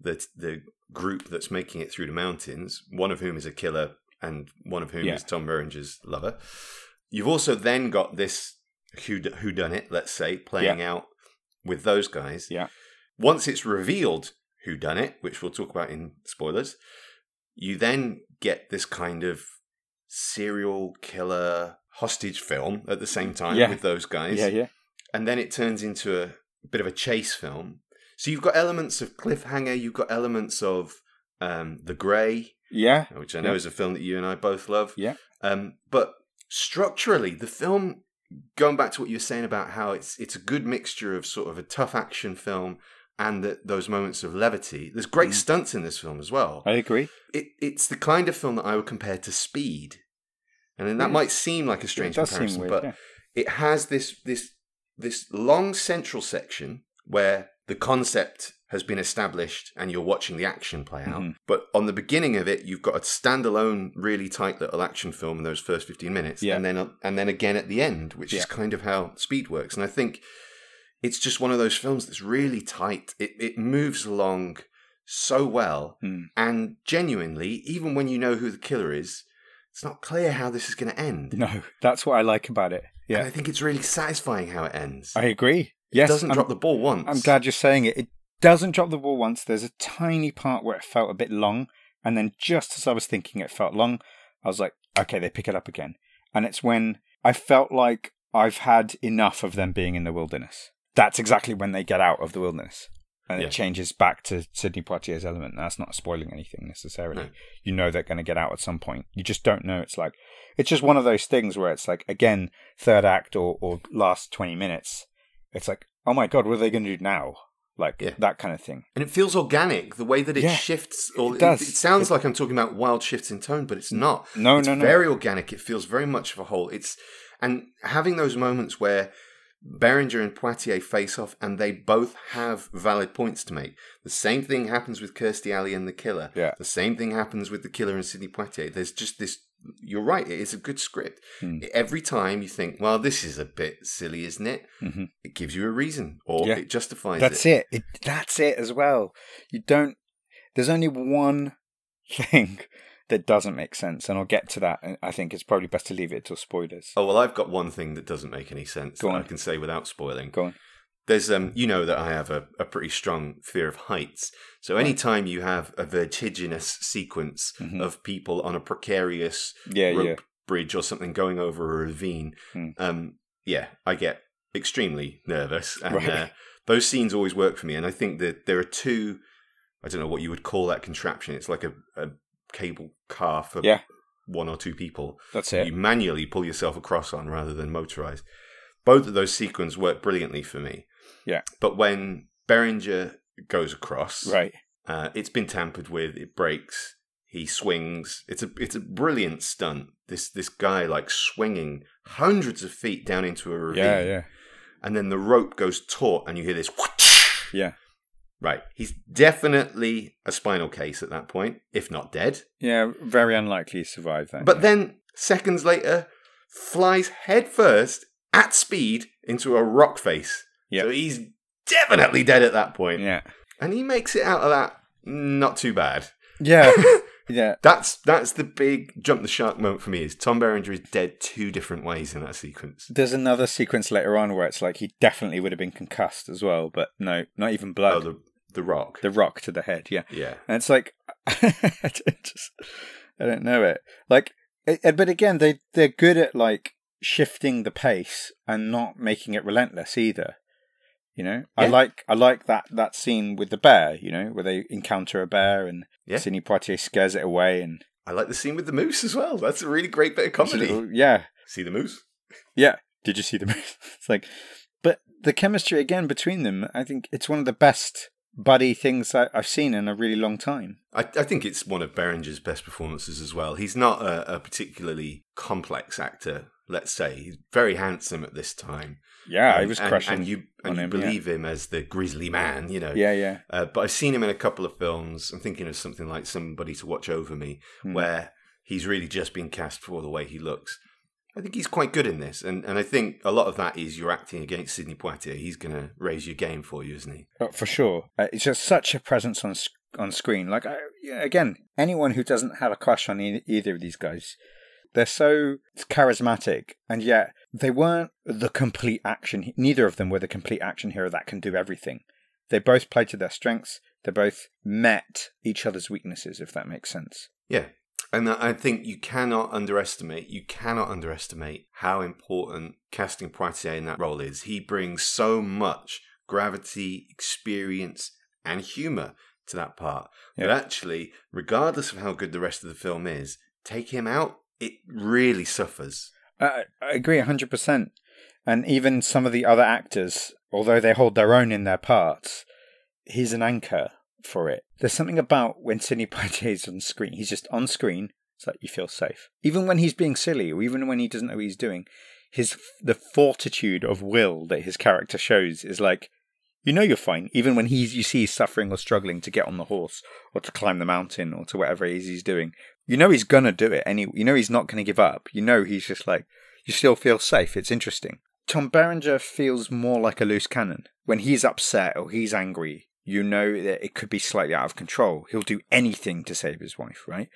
the the group that's making it through the mountains. One of whom is a killer, and one of whom Yeah. is Tom Berenger's lover. You've also then got this who who done it, let's say, playing out with those guys. Yeah. Once it's revealed who done it, which we'll talk about in spoilers, you then get this kind of serial killer hostage film at the same time Yeah. with those guys Yeah, yeah. and then it turns into a bit of a chase film. So you've got elements of cliffhanger, you've got elements of um, the Grey, Yeah. which I know Yeah. is a film that you and I both love. Yeah. Um, but structurally, the film, going back to what you were saying about how it's it's a good mixture of sort of a tough action film and the, those moments of levity. There's great Mm. stunts in this film as well. I agree. It, it's the kind of film that I would compare to Speed, and then that Yeah. might seem like a strange comparison, weird. but yeah. it has this this this long central section where the concept has been established and you're watching the action play out. Mhm. But on the beginning of it, you've got a standalone, really tight little action film in those first 15 minutes, Yeah. and then and then again at the end, which is kind of how Speed works. And I think it's just one of those films that's really tight. It it moves along so well, Hmm. and genuinely, even when you know who the killer is, it's not clear how this is going to end. No, that's what I like about it. And I think it's really satisfying how it ends. I agree. It Yes, doesn't I'm, drop the ball once. I'm glad you're saying it. It doesn't drop the ball once. There's a tiny part where it felt a bit long, and then just as I was thinking it felt long, I was like, okay, they pick it up again. And it's when I felt like I've had enough of them being in the wilderness. That's exactly when they get out of the wilderness. And Yeah. it changes back to Sidney Poitier's element. That's not spoiling anything necessarily. No. You know they're going to get out at some point. You just don't know. It's like, it's just one of those things where it's like, again, third act or, or last 20 minutes, it's like, oh my God, what are they going to do now? Like Yeah. that kind of thing. And it feels organic the way that it Yeah, shifts. Or it does. It, sounds like I'm talking about wild shifts in tone, but it's not. No, it's no, no. very organic. It feels very much of a whole. It's and having those moments where Berenger and Poitier face off, and they both have valid points to make. The same thing happens with Kirstie Alley and the killer. Yeah. The same thing happens with the killer and Sidney Poitier. There's just this. You're right. It is a good script. Hmm. Every time you think, well, this is a bit silly, isn't it? hmm It gives you a reason, or Yeah. it justifies That's it. it. it. That's it as well. You don't. There's only one thing that doesn't make sense, and I'll get to that. and I think it's probably best to leave it till spoilers. Oh well, I've got one thing that doesn't make any sense Go that on. I can say without spoiling. Go on. There's um, you know that I have a, a pretty strong fear of heights. So anytime you have a vertiginous sequence Mhm. of people on a precarious Yeah, rope yeah. bridge or something going over a ravine, Hmm. um, yeah, I get extremely nervous, and Right. uh, those scenes always work for me. And I think that there are two. I don't know what you would call that contraption. It's like a, a cable car for Yeah. one or two people That's it. you manually pull yourself across on rather than motorized. Both of those sequences work brilliantly for me. Yeah. But when Berenger goes across, Right. uh, it's been tampered with. It breaks. He swings. It's a it's a brilliant stunt. This this guy like swinging hundreds of feet down into a ravine, Yeah, yeah, and then the rope goes taut, and you hear this. yeah, Right, he's definitely a spinal case at that point, if not dead. yeah. Very unlikely to survive that. But yeah. then seconds later, flies headfirst at speed into a rock face. So he's definitely dead at that point. yeah, And he makes it out of that not too bad. yeah, yeah. That's that's the big jump the shark moment for me. Is Tom Berenger is dead two different ways in that sequence. There's another sequence later on where it's like he definitely would have been concussed as well, but no, not even blood. Oh, the the rock. the rock to the head. Yeah. yeah, And it's like, I don't just, I don't know it. Like, it, it- but again, they they're good at like shifting the pace and not making it relentless either. You know, I like I like that that scene with the bear. You know, where they encounter a bear and Yeah. Sidney Poitier scares it away and I like the scene with the moose as well. That's a really great bit of comedy. little- yeah, See the moose? yeah. Did you see the? Moose? It's like, but the chemistry again between them, I think it's one of the best buddy things I, I've seen in a really long time. I, I think it's one of Berenger's best performances as well. He's not a, a particularly complex actor, let's say. He's very handsome at this time. Yeah, I And- was crushing and you and you him, believe him as the grizzly man, you know. Yeah, yeah. Uh, but I've seen him in a couple of films. I'm thinking of something like Somebody to Watch Over Me, Hmm. where he's really just been cast for the way he looks. I think he's quite good in this, and, and I think a lot of that is you're acting against Sidney Poitier. He's going to raise your game for you, isn't he? Oh, for sure. Uh, it's just such a presence on sc- on screen. Like I, again, anyone who doesn't have a crush on e- either of these guys, they're so charismatic, and yet they weren't the complete action. Neither of them were the complete action hero that can do everything. They both played to their strengths. They both met each other's weaknesses, if that makes sense. Yeah. And I think you cannot underestimate, you cannot underestimate how important casting Poitier in that role is. He brings so much gravity, experience, and humour to that part. But actually, regardless of how good the rest of the film is, take him out, it really suffers. I, agree 100%. And even some of the other actors, although they hold their own in their parts, he's an anchor for it. There's something about when Sidney Poitier is on screen, he's just on screen, it's like you feel safe. Even when he's being silly, or even when he doesn't know what he's doing, his the fortitude of will that his character shows is like, you know you're fine. Even when he's you see he's suffering or struggling to get on the horse or to climb the mountain or to whatever it is he's doing. You know he's gonna do it anyway. You know he's not gonna give up. You know he's just like you still feel safe. It's interesting. Tom Berenger feels more like a loose cannon. When he's upset or he's angry, you know that it could be slightly out of control. He'll do anything to save his wife, right?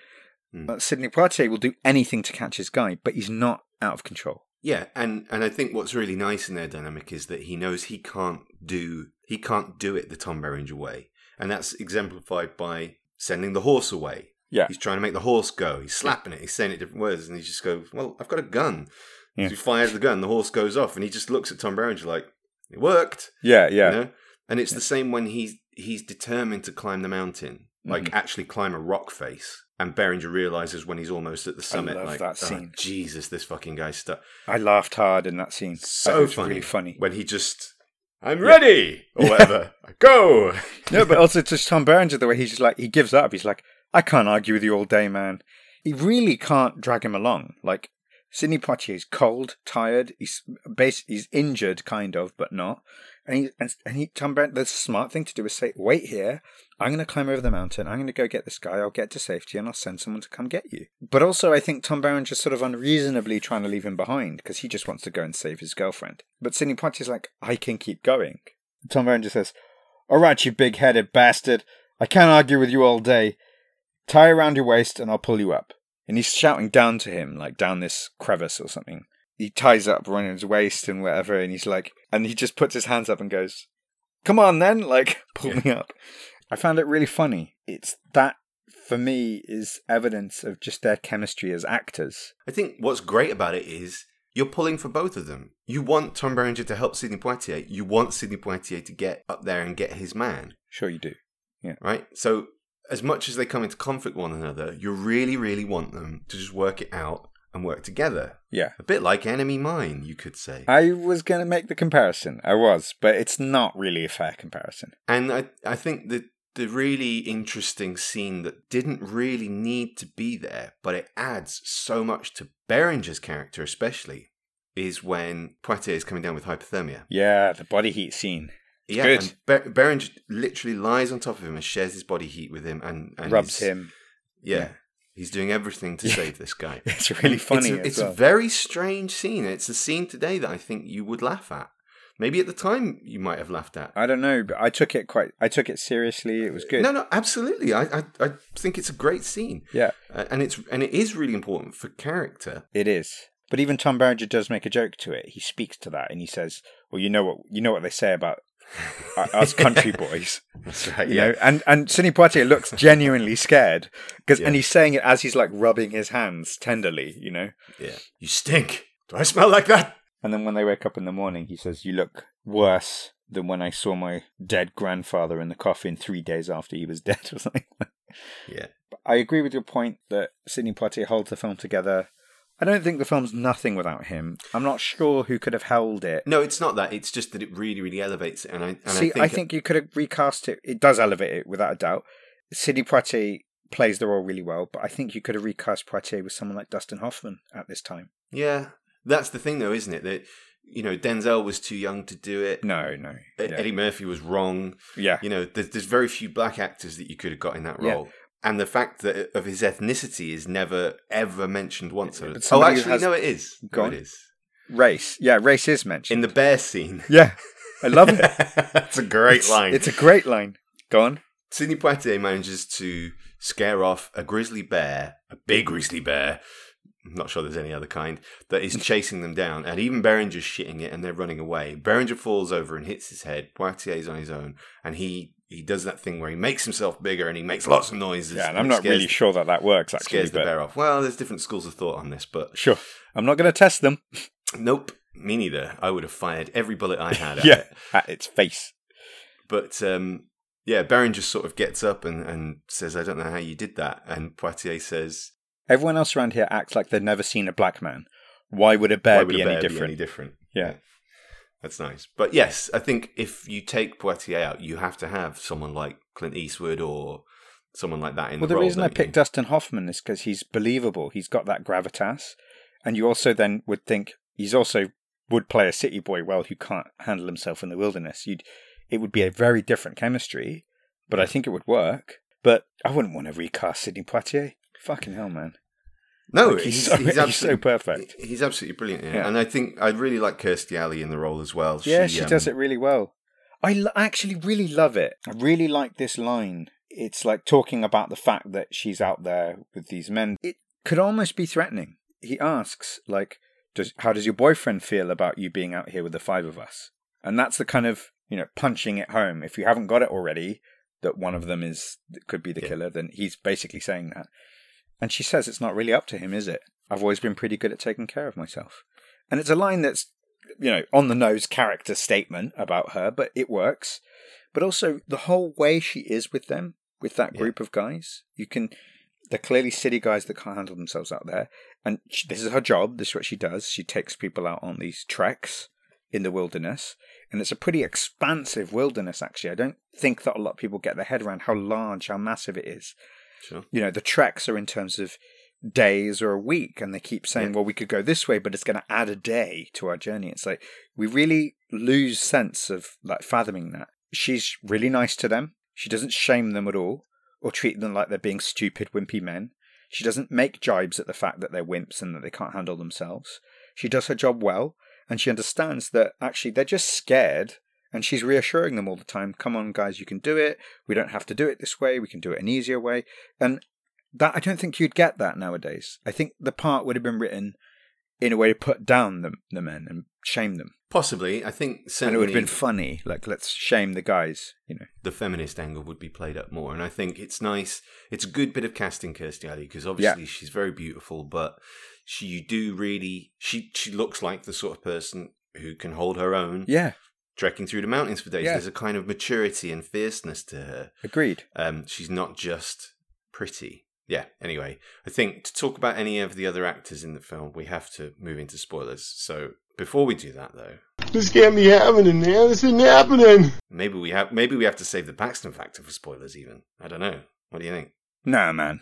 Hmm. But Sidney Poitier will do anything to catch his guy, but he's not out of control. Yeah, and, and I think what's really nice in their dynamic is that he knows he can't do he can't do it the Tom Berenger way. And that's exemplified by sending the horse away. Yeah. He's trying to make the horse go. He's slapping it. He's saying it different words, and he just goes, "Well, I've got a gun." Yeah. So he fires the gun. The horse goes off, and he just looks at Tom Berenger like, "It worked." Yeah, yeah. You know? And it's the same when he's he's determined to climb the mountain, like Mm-hmm. actually climb a rock face. And Berenger realizes when he's almost at the summit, love like, that "Oh, scene." Jesus, this fucking guy's stuck. I laughed hard in that scene. So funny. really funny. When he just, I'm ready, or whatever. Go. no, but also just Tom Berenger, the way he's just like he gives up. He's like, I can't argue with you all day, man. He really can't drag him along. Like Sidney Poitier is cold, tired. He's base. He's injured, kind of, but not. And he and, and he Tom Berenger. The smart thing to do is say, wait here. I'm going to climb over the mountain. I'm going to go get this guy. I'll get to safety, and I'll send someone to come get you. But also, I think Tom Berenger's sort of unreasonably trying to leave him behind because he just wants to go and save his girlfriend. But Sidney Poitier's like, I can keep going. Tom Berenger says, all right, you big headed bastard. I can't argue with you all day. Tie around your waist and I'll pull you up. And he's shouting down to him, like down this crevice or something. He ties up around his waist and whatever, and he's like, and he just puts his hands up and goes, Come on then, like, pull me up. I found it really funny. It's that, for me, is evidence of just their chemistry as actors. I think what's great about it is you're pulling for both of them. You want Tom Berenger to help Sidney Poitier. You want Sidney Poitier to get up there and get his man, Sure, you do. Yeah. Right? So as much as they come into conflict with one another, you really, really want them to just work it out and work together. Yeah. A bit like Enemy Mine, you could say. I was going to make the comparison. I was, but it's not really a fair comparison. And I, I think that the really interesting scene that didn't really need to be there, but it adds so much to Berenger's character, especially, is when Poitier is coming down with hypothermia. Yeah, the body heat scene. Yeah, good. and Ber- Berenger literally lies on top of him and shares his body heat with him, and, and rubs him. Yeah, Yeah. he's doing everything to Yeah. save this guy. It's really funny. It's, a, it's well. a very strange scene. It's a scene today that I think you would laugh at. Maybe at the time you might have laughed at. I don't know, but I took it quite. I took it seriously. It was good. No, no, absolutely. I, I, I think it's a great scene, Yeah, uh, and it's and it is really important for character. it is. But even Tom Berenger does make a joke to it. He speaks to that and he says, "Well, you know what you know what they say about Uh, us country boys." That's right. You yeah, know, and and Sidney Poitier looks genuinely scared because, Yeah. and he's saying it as he's like rubbing his hands tenderly. You know, yeah. You stink. Do I smell like that? and then when they wake up in the morning, he says, "You look worse than when I saw my dead grandfather in the coffin three days after he was dead," or something. Yeah, I agree with your point that Sidney Poitier holds the film together. I don't think the film's nothing without him. I'm not sure who could have held it. No, it's not that. It's just that it really, really elevates it. And I, and See, I think, you could have recast it. It does elevate it without a doubt. Sidney Poitier plays the role really well, but I think you could have recast Poitier with someone like Dustin Hoffman at this time. yeah, that's the thing, though, isn't it? That you know, Denzel was too young to do it. No, no. E- Yeah. Eddie Murphy was wrong. yeah. You know, there's, there's very few black actors that you could have got in that Yeah. And the fact that of his ethnicity is never ever mentioned once. But oh, actually, no, it is. Go No, it is Race. Yeah, race is mentioned. in the bear scene. yeah. I love it. That's a great it's, line. It's a great line. Go on. Sidney Poitier manages to scare off a grizzly bear, a big grizzly bear. I'm not sure there's any other kind that is chasing them down, and even Berenger's shitting it, and they're running away. Berenger falls over and hits his head. Poitier's on his own, and he he does that thing where he makes himself bigger and he makes lots of noises. Yeah, and and I'm not really sure that that works actually. scares the bear off. Well, there's different schools of thought on this, but Sure. I'm not going to test them. nope, me neither. I would have fired every bullet I had at yeah. it. At its face. But um, yeah, Baron just sort of gets up and, and says, I don't know how you did that. And Poitier says, Everyone else around here acts like they've never seen a black man. Why would a bear would be a any bear different? any different? Yeah. That's nice. But yes, I think if you take Poitier out, you have to have someone like Clint Eastwood or someone like that in Well, the Well, the reason I picked you? Dustin Hoffman is because he's believable. He's got that gravitas, and you also then would think he's also would play a city boy well who can't handle himself in the wilderness. You'd, it would be a very different chemistry, but I think it would work. But I wouldn't want to recast Sidney Poitier. Fucking hell, man! No, Like, he's, he's so- he's, he's so perfect. He's absolutely brilliant. Yeah. Yeah. And I think I really like Kirstie Alley in the role as well. Yeah, she, um, does it really well. I l- actually really love it. I really like this line. It's like talking about the fact that she's out there with these men. It could almost be threatening. He asks, like, does, how does your boyfriend feel about you being out here with the five of us? And that's the kind of, you know, punching it home. If you haven't got it already, that one of them is, could be the Yeah. killer, then he's basically saying that. And she says it's not really up to him, is it? I've always been pretty good at taking care of myself. And it's a line that's, you know, on the nose character statement about her, but it works. But also the whole way she is with them, with that Yeah. group of guys, you can. They're clearly city guys that can't handle themselves out there, and she, this is her job. This is what she does. She takes people out on these treks in the wilderness, and it's a pretty expansive wilderness. Actually, I don't think that a lot of people get their head around how large, how massive it is Sure. you know the treks are in terms of days or a week and they keep saying Yeah. well we could go this way but it's going to add a day to our journey. It's like we really lose sense of like fathoming that. She's really nice to them. She doesn't shame them at all or treat them like they're being stupid wimpy men. She doesn't make jibes at the fact that they're wimps and that they can't handle themselves. She does her job well and she understands that actually they're just scared and she's reassuring them all the time come on guys you can do it we don't have to do it this way we can do it an easier way and that I don't think you'd get that nowadays. I think the part would have been written in a way to put down the, the men and shame them. Possibly. I think And it would have been funny. Like, let's shame the guys, you know. the feminist angle would be played up more. And I think it's nice. It's a good bit of casting Kirstie Alley because obviously she's very beautiful, but she you do really she she looks like the sort of person who can hold her own Yeah, trekking through the mountains for days. Yeah. There's a kind of maturity and fierceness to her. agreed. Um, she's not just pretty. Yeah. Anyway, I think to talk about any of the other actors in the film, we have to move into spoilers. So before we do that, though, This can't be happening, man. This isn't happening. maybe we have maybe we have to save the Paxton factor for spoilers. Even I don't know. What do you think? No, man.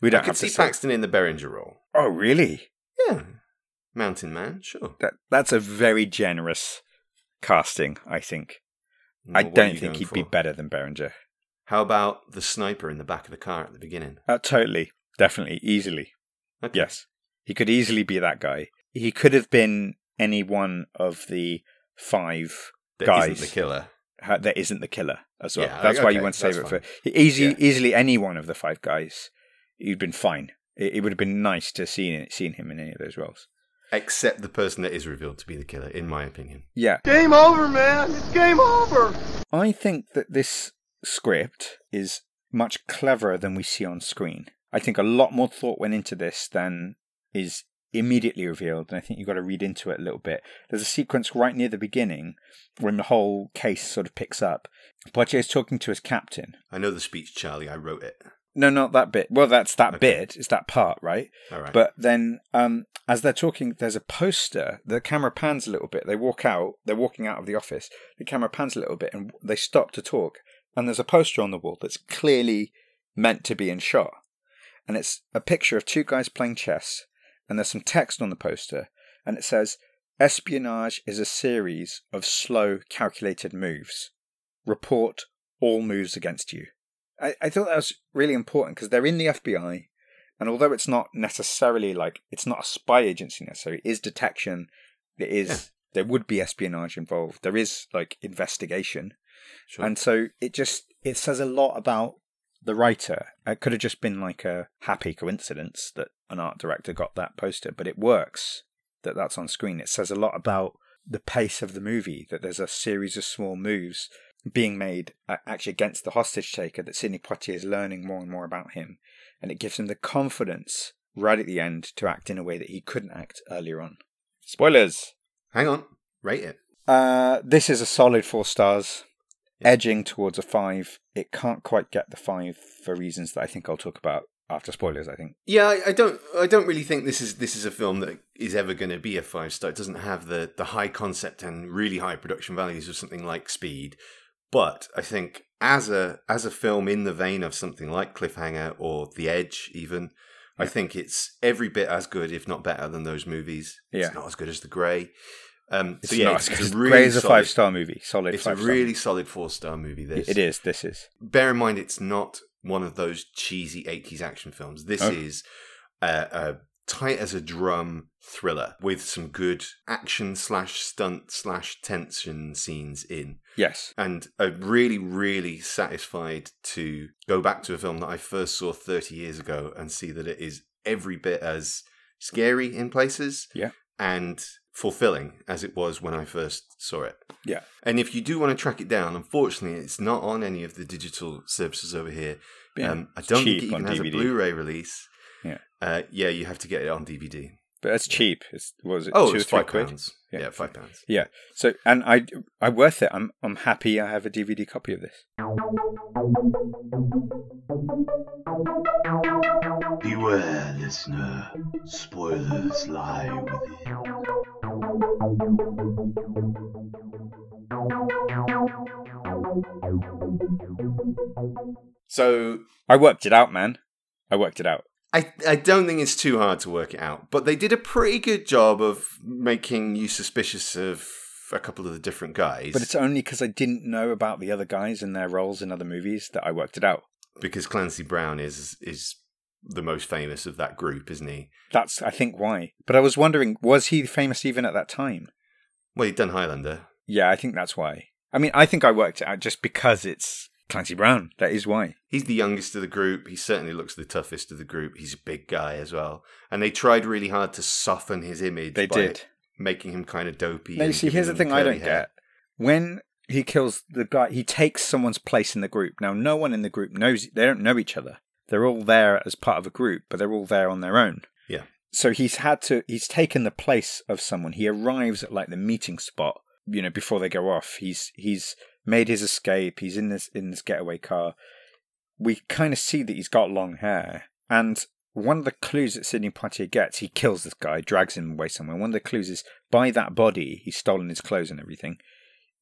We don't I have could to see say- Paxton in the Berenger role. Oh, really? Yeah, Mountain Man. Sure. That That's a very generous casting, I think. I Well, are don't think he'd be better than Berenger. How about the sniper in the back of the car at the beginning? Uh, totally. Definitely. Easily. Okay. Yes. He could easily be that guy. He could have been any one of the five That guys. isn't the killer. ha- that isn't the killer as well. Yeah, that's why you want to save it for easy, Yeah. easily any one of the five guys. You'd been fine. It, it would have been nice to see seen him in any of those roles. Except the person that is revealed to be the killer, in my opinion. Yeah, Game over, man. It's game over. I think that this script is much cleverer than we see on screen. I think a lot more thought went into this than is immediately revealed, and I think you've got to read into it a little bit. There's a sequence right near the beginning when the whole case sort of picks up. Poitier is talking to his captain, I know the speech, Charlie. I wrote it. No, not that bit. Well, that's that Okay. bit. It's that part, right? All right. But then, um, as they're talking, there's a poster. The camera pans a little bit. They walk out. They're walking out of the office. The camera pans a little bit, and they stop to talk. And there's a poster on the wall that's clearly meant to be in shot. And it's a picture of two guys playing chess. And there's some text on the poster, and it says, "Espionage is a series of slow, calculated moves. Report all moves against you." I, I thought that was really important because they're in the FBI, and although it's not necessarily like it's not a spy agency necessarily, it is detection. There is Yeah. there would be espionage involved. There is like investigation, Sure. and so it just it says a lot about the writer. It could have just been like a happy coincidence that an art director got that poster, but it works that that's on screen. It says a lot about the pace of the movie. That there's a series of small moves being made uh, actually against the hostage taker that Sidney Poitier is learning more and more about him. And it gives him the confidence right at the end to act in a way that he couldn't act earlier on. Spoilers! Hang on. Rate it. Uh, this is a solid four stars, edging towards a five. It can't quite get the five for reasons that I think I'll talk about after spoilers, I think. Yeah, I, I don't. I don't really think this is this is a film that is ever going to be a five star. It doesn't have the the high concept and really high production values of something like Speed. But I think as a as a film in the vein of something like Cliffhanger or The Edge, even, I think it's every bit as good, if not better, than those movies. Yeah. It's not as good as The Grey. Um, It's so yeah, it's, as it's good. a really Grey is a five star movie. Solid It's a five star. really solid four star movie. This It is. This is. bear in mind it's not one of those cheesy 80s action films this Oh. is a, a tight as a drum thriller with some good action slash stunt slash tension scenes in Yes. and I'm really really satisfied to go back to a film that i first saw 30 years ago and see that it is every bit as scary in places Yeah. and fulfilling as it was when i first saw it Yeah. and if you do want to track it down, unfortunately, it's not on any of the digital services over here. Yeah, um, I don't think it even has a Blu-ray release. Yeah. uh, yeah, you have to get it on DVD. But it's cheap. It's, what was it? Oh, two it's or three five quid? pounds. Yeah. Yeah. five pounds. Yeah. So, and I, I worth it. I'm, I'm happy. I have a DVD copy of this. Beware, listener. Spoilers lie within. So I worked it out, man. I worked it out. I I don't think it's too hard to work it out, but they did a pretty good job of making you suspicious of a couple of the different guys. But it's only because I didn't know about the other guys and their roles in other movies that I worked it out. because Clancy Brown is is the most famous of that group, isn't he? That's, I think, why. But I was wondering, was he famous even at that time? Well, he'd done Highlander. Yeah, I think that's why. I mean, I think I worked it out just because it's Clancy Brown. That is why. He's the youngest of the group. He certainly looks the toughest of the group. He's a big guy as well. And they tried really hard to soften his image. They by did. making him kind of dopey. Now, you see, here's the thing I don't hair. get. When he kills the guy, he takes someone's place in the group. Now, no one in the group knows, they don't know each other. They're all there as part of a group, but they're all there on their own. Yeah. So he's had to, he's taken the place of someone. He arrives at like the meeting spot, you know, before they go off. He's, he's made his escape. He's in this, in this getaway car. We kind of see that he's got long hair. And one of the clues that Sidney Poitier gets, he kills this guy, drags him away somewhere. One of the clues is by that body, he's stolen his clothes and everything,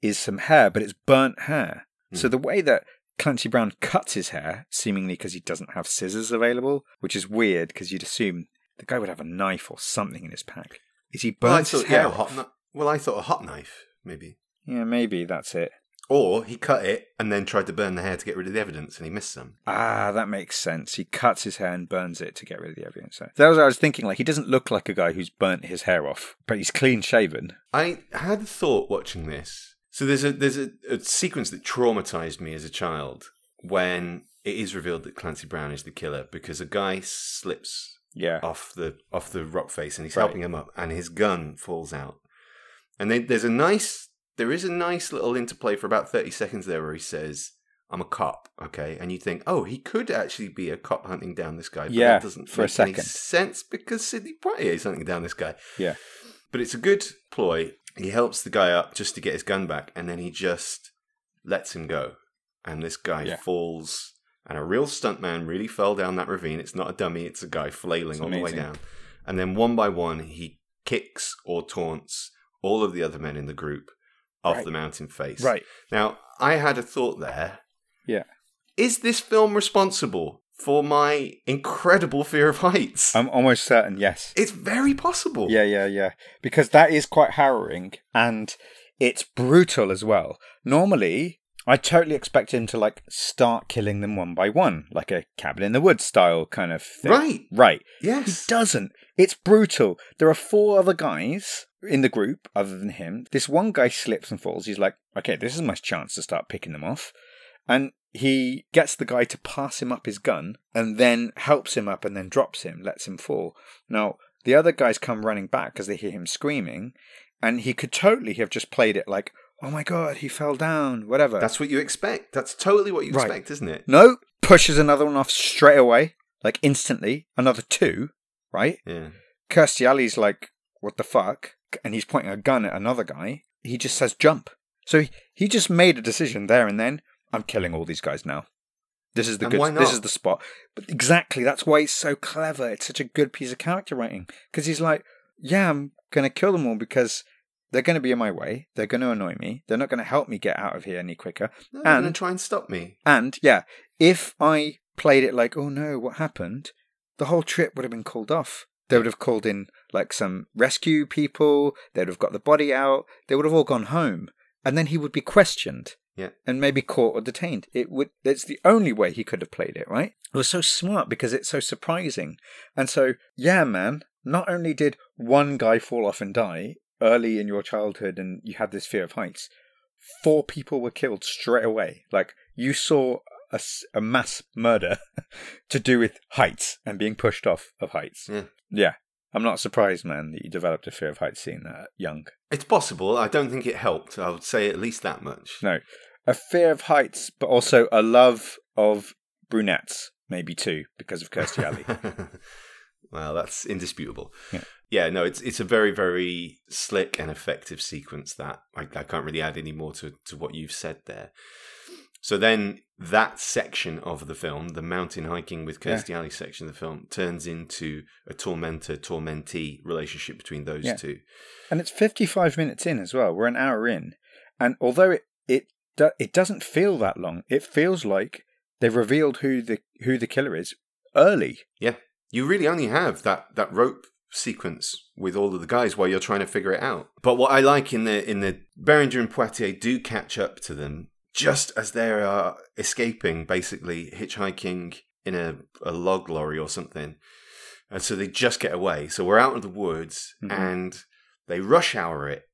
is some hair, but it's burnt hair. So Hmm. the way that Clancy Brown cuts his hair, seemingly because he doesn't have scissors available, which is weird because you'd assume the guy would have a knife or something in his pack. Is he Well, burnt his thought, hair yeah, off? well, I thought a hot knife, maybe. Yeah, maybe that's it. Or he cut it and then tried to burn the hair to get rid of the evidence and he missed some. Ah, that makes sense. He cuts his hair and burns it to get rid of the evidence. That was what I was thinking. Like he doesn't look like a guy who's burnt his hair off, but he's clean shaven. I had a thought watching this. So there's a there's a, a sequence that traumatized me as a child when it is revealed that Clancy Brown is the killer because a guy slips Yeah. off the off the rock face and he's Right. helping him up and his gun falls out. And then there's a nice there is a nice little interplay for about 30 seconds there where he says I'm a cop, okay? And you think, "Oh, he could actually be a cop hunting down this guy." But Yeah, that doesn't for a second. sense because Sidney Poitier is hunting down this guy. Yeah. But it's a good ploy. He helps the guy up just to get his gun back, and then he just lets him go. And this guy Yeah. falls and a real stuntman really fell down that ravine. It's not a dummy; it's a guy flailing It's all the way down. And then one by one, he kicks or taunts all of the other men in the group off Right. the mountain face. Right. Now, I had a thought there. Yeah. Is this film responsible for my incredible fear of heights? I'm almost certain, yes. it's very possible. Yeah, yeah, yeah. Because that is quite harrowing and it's brutal as well. Normally, I totally expect him to like start killing them one by one, like a cabin in the woods style kind of thing. Right. Right. Yes. He doesn't. It's brutal. There are four other guys in the group other than him. This one guy slips and falls. He's like, okay, this is my chance to start picking them off. And he gets the guy to pass him up his gun and then helps him up and then drops him, lets him fall. Now, the other guys come running back because they hear him screaming. And he could totally have just played it like, oh my God, he fell down, whatever. That's what you expect. That's totally what you Right. expect, isn't it? no, pushes another one off straight away, like instantly. Another two, right? Yeah. Kirstie Alley's like, what the fuck? And he's pointing a gun at another guy. He just says jump. So he, he just made a decision there and then. I'm killing all these guys now. This is the And good. This is the spot. But exactly, that's why it's so clever. It's such a good piece of character writing because he's like, yeah, I'm gonna kill them all because they're gonna be in my way. They're gonna annoy me. They're not gonna help me get out of here any quicker. No, they're And- gonna try and stop me. And yeah, if I played it like, oh no, what happened? The whole trip would have been called off. They would have called in like some rescue people. They would have got the body out. They would have all gone home, and then he would be questioned. Yeah. And maybe caught or detained. It would. It's the only way he could have played it, right? It was so smart because it's so surprising. And so, yeah, man. Not only did one guy fall off and die early in your childhood, and you had this fear of heights, four people were killed straight away. Like you saw a, a mass murder to do with heights and being pushed off of heights. Yeah. Yeah. I'm not surprised, man, that you developed a fear of heights seeing that young. It's possible. I don't think it helped. I would say at least that much. No. A fear of heights, but also a love of brunettes, maybe too, because of Kirstie Alley. well, that's indisputable. Yeah. Yeah, no, it's it's a very very slick and effective sequence that I, I can't really add any more to to what you've said there. So then that section of the film, the mountain hiking with Yeah. Kirstie Alley section of the film, turns into a tormentor tormentee relationship between those Yeah. two. and it's 55 minutes in as well. We're an hour in. And although it it do, it doesn't feel that long, it feels like they've revealed who the who the killer is early. Yeah, you really only have that that rope sequence with all of the guys while you're trying to figure it out. But what I like in the in the Berenger and Poitier do catch up to them just as they are escaping, basically hitchhiking in a, a log lorry or something. And so they just get away. So we're out of the woods Mhm. and they rush hour it.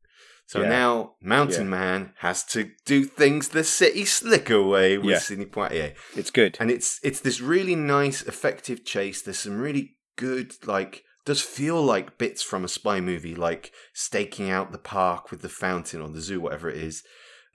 So Yeah. now Mountain Yeah. Man has to do things the city slicker way with Yeah. Sidney Poitier It's good. and it's it's this really nice effective chase there's some really good like does feel like bits from a spy movie like staking out the park with the fountain or the zoo whatever it is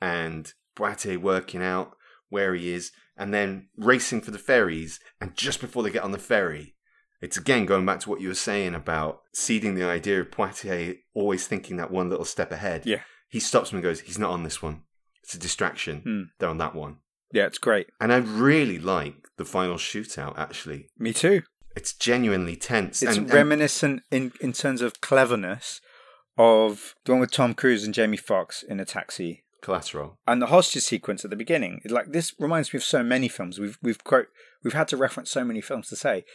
and Poitier working out where he is and then racing for the ferries and just before they get on the ferry it's again going back to what you were saying about seeding the idea of Poitier always thinking that one little step ahead Yeah. he stops him and goes he's not on this one it's a distraction Hmm. they're on that one Yeah, it's great. and I really like the final shootout, actually. Me too. It's genuinely tense. It's and, and- reminiscent in, in terms of cleverness of the one with Tom Cruise and Jamie Foxx in a taxi. Collateral. And the hostage sequence at the beginning, like this reminds me of so many films. We've we've quote we've had to reference so many films to say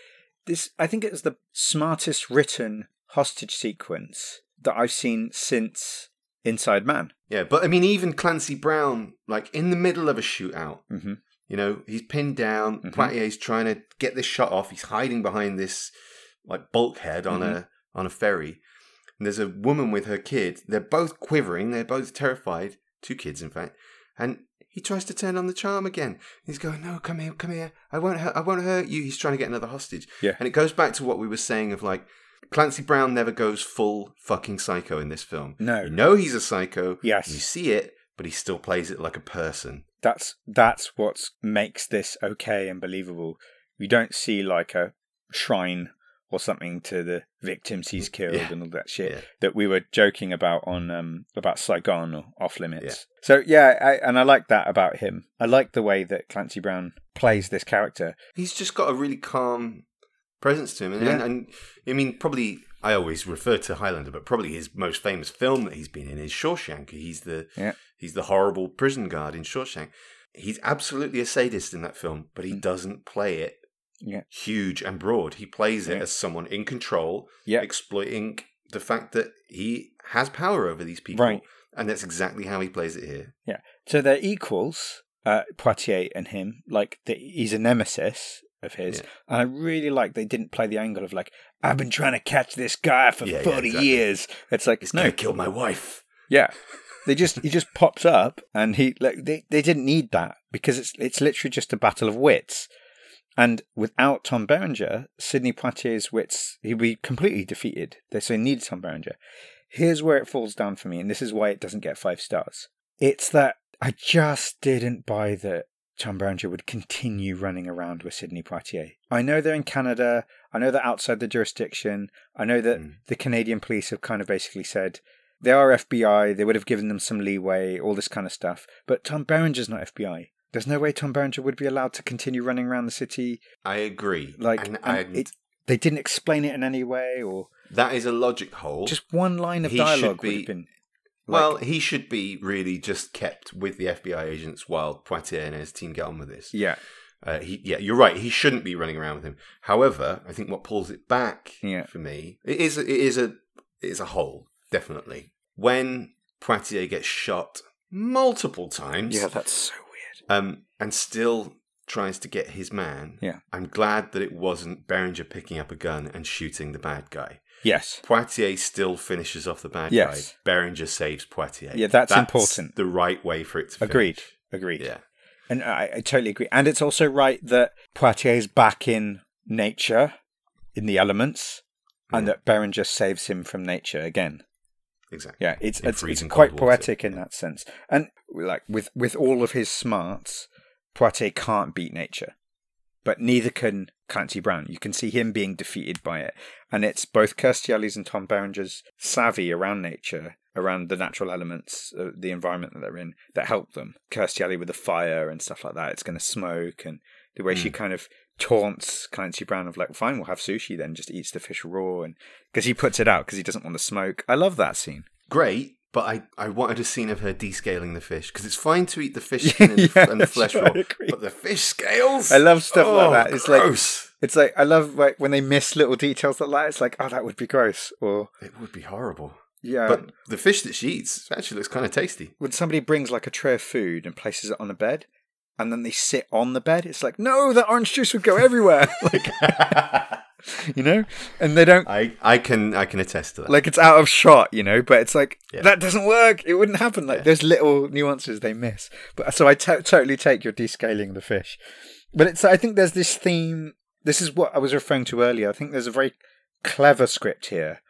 this. I think it was the smartest written hostage sequence that I've seen since Inside Man. Yeah, but I mean, even Clancy Brown, like in the middle of a shootout, Mm-hmm. you know, he's pinned down. Mhm. Poitier's trying to get this shot off. He's hiding behind this like bulkhead on a on a ferry. And there's a woman with her kid. They're both quivering. They're both terrified. Two kids, in fact. And he tries to turn on the charm again. He's going, "No, come here, come here. I won't hurt. I won't hurt you." He's trying to get another hostage. Yeah. And it goes back to what we were saying of like Clancy Brown never goes full fucking psycho in this film. No. You know he's a psycho. Yes. You see it, but he still plays it like a person. That's that's what makes this okay and believable. We don't see like a shrine or something to the victims he's killed Yeah. and all that shit Yeah. that we were joking about on um about Saigon or Off Limits. So yeah, I, and I like that about him. I like the way that Clancy Brown plays this character. He's just got a really calm presence to him, and, Yeah. and, and I mean, probably I always refer to Highlander, but probably his most famous film that he's been in is Shawshank. He's the Yeah. he's the horrible prison guard in Shawshank. He's absolutely a sadist in that film, but he Mm. doesn't play it Yeah. huge and broad. He plays it Yeah. as someone in control, Yeah. exploiting the fact that he has power over these people, Right. and that's exactly how he plays it here. Yeah. So they're equals, uh, Poitier and him. Like the, he's a nemesis of his. Yeah. And I really like they didn't play the angle of like I've been trying to catch this guy for Yeah, yeah, forty exactly. years. It's like He's no, gonna kill my wife. yeah. They just he just pops up and he like they, they didn't need that because it's it's literally just a battle of wits. And without Tom Berenger, Sidney Poitier's wits, he'd be completely defeated. They say he needed Tom Berenger. Here's where it falls down for me, and this is why it doesn't get five stars. It's that I just didn't buy that Tom Berenger would continue running around with Sidney Poitier. I know they're in Canada. I know they're outside the jurisdiction. I know that Mm. the Canadian police have kind of basically said they are FBI. They would have given them some leeway, all this kind of stuff. But Tom Berenger's not FBI. There's no way Tom Berenger would be allowed to continue running around the city. I agree. Like, and, and and it- They didn't explain it in any way, or that is a logic hole. just one line of He dialogue would have been. well, he should be really just kept with the FBI agents while Poitier and his team get on with this. Yeah, Uh, he, yeah, you're right. He shouldn't be running around with him. However, I think what pulls it back Yeah. for me it is it is a it is a hole definitely when Poitier gets shot multiple times. Yeah, that's so. Um, and still tries to get his man. Yeah. I'm glad that it wasn't Berenger picking up a gun and shooting the bad guy. Yes, Poitier still finishes off the bad Yes. guy. Berenger saves Poitier. Yeah, that's important. The right way for it to agreed, finish. agreed. Yeah. And I, I totally agree. And it's also right that Poitier's back in nature, in the elements, and Yeah. that Berenger saves him from nature again. Exactly. Yeah, it's In it's, it's quite cold water. poetic in that sense. And like with with all of his smarts, Poitier can't beat nature, but neither can Clancy Brown. You can see him being defeated by it, and it's both Kirstie Alley's and Tom Berenger's savvy around nature, around the natural elements, uh, the environment that they're in, that help them. Kirstie Alley with the fire and stuff like that. It's going to smoke, and the way she Mm. kind of taunts Clancy Brown of like, fine, we'll have sushi then, just eats the fish raw, and because he puts it out because he doesn't want to smoke. I love that scene. Great, but I, I wanted a scene of her descaling the fish because it's fine to eat the fish skin and, the, and the flesh sure, raw, but the fish scales. I love stuff like Oh, that. It's like- It's like I love like when they miss little details like that. It's like, oh, that would be gross. Or it would be horrible. yeah, but the fish that she eats actually looks kind of tasty. when somebody brings like a tray of food and places it on a bed, and then they sit on the bed, it's like, no, that orange juice would go everywhere. like, you know, and they don't. I, I can I can attest to that. Like it's out of shot, you know, but it's like Yeah. that doesn't work. It wouldn't happen. Like Yeah. there's little nuances they miss. But so I totally take your descaling the fish. But it's I think there's this theme. This is what I was referring to earlier. I think there's a very clever script here.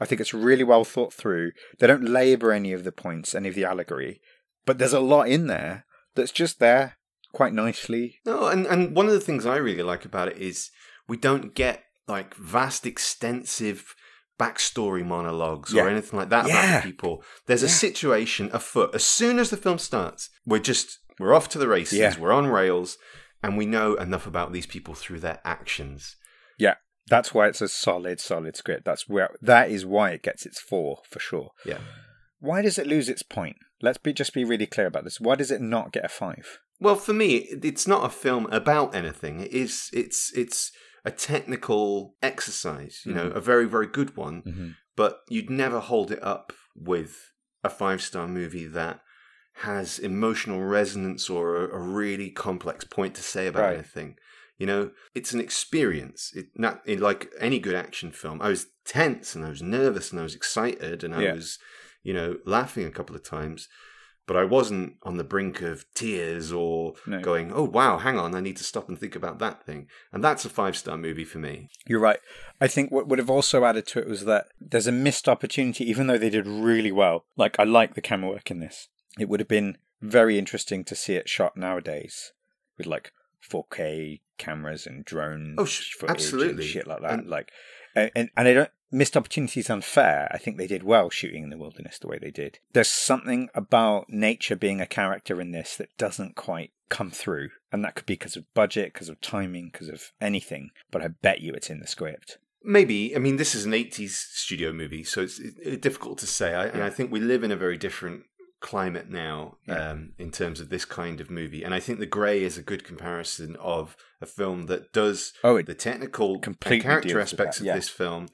I think it's really well thought through. They don't labour any of the points, any of the allegory, but there's a lot in there that's just there quite nicely. No, and, and one of the things I really like about it is we don't get like vast, extensive backstory monologues Yeah. or anything like that about the people. There's a situation afoot. As soon as the film starts, we're just we're off to the races. Yeah. We're on rails, and we know enough about these people through their actions. Yeah. That's why it's a solid, solid script. That's where that is why it gets its four for sure. Yeah. Why does it lose its point? Let's be just be really clear about this. Why does it not get a five? Well, for me, it's not a film about anything. It is. It's it's a technical exercise. You know, Mhm. a very very good one. Mm-hmm. but you'd never hold it up with a five star movie that has emotional resonance or a, a really complex point to say about Right. anything. You know, it's an experience. It not in like any good action film. I was tense and I was nervous and I was excited and I Yeah. was, you know, laughing a couple of times. But I wasn't on the brink of tears or No. going, "Oh wow, hang on, I need to stop and think about that thing." And that's a five star movie for me. You're right. I think what would have also added to it was that there's a missed opportunity, even though they did really well. Like, I like the camera work in this. It would have been very interesting to see it shot nowadays with like 4K cameras and drone Oh, sh- footage absolutely. and shit like that. And- like, and, and and I don't. Missed opportunities unfair. I think they did well shooting in the wilderness the way they did. There's something about nature being a character in this that doesn't quite come through. And that could be because of budget, because of timing, because of anything. But I bet you it's in the script. Maybe. I mean, this is an 80s studio movie, so it's, it's difficult to say. I, and I think we live in a very different climate now Yeah. um, in terms of this kind of movie. And I think The Grey is a good comparison of a film that does Oh, the technical and character aspects of yeah. this film,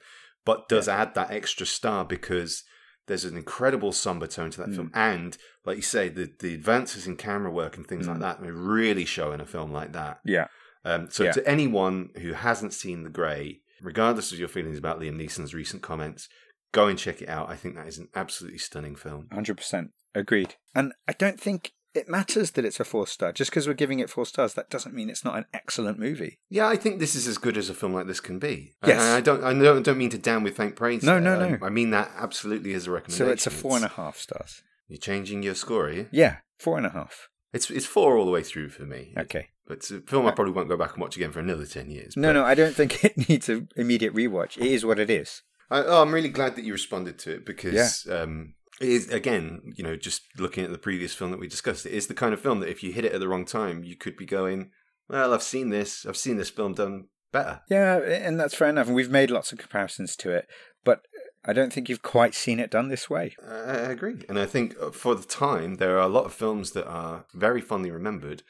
but does add that extra star because there's an incredible somber tone to that Mm. film. And, like you say, the, the advances in camera work and things like Mm. that really show in a film like that. yeah. Um, so Yeah. to anyone who hasn't seen The Grey, regardless of your feelings about Liam Neeson's recent comments, go and check it out. I think that is an absolutely stunning film. 100% agreed. And I don't think it matters that it's a four star. Just because we're giving it four stars, that doesn't mean it's not an excellent movie. Yeah, I think this is as good as a film like this can be. Yes. I, I don't. I don't, don't mean to down with thank praise. No, there. no, no. I, mean that absolutely as a recommendation. So it's a four and a half stars. You're changing your score, are you? Yeah, four and a half. It's it's four all the way through for me. Okay. It's a film I probably won't go back and watch again for another ten years. No, no, I don't think it needs an immediate rewatch. It is what it is. I, oh, I'm really glad that you responded to it because um, it is again, you know, just looking at the previous film that we discussed, it is the kind of film that if you hit it at the wrong time, you could be going, "Well, I've seen this. I've seen this film done better." Yeah, and that's fair enough. And we've made lots of comparisons to it, but I don't think you've quite seen it done this way. I agree, and I think uh, for the time there are a lot of films that are very fondly remembered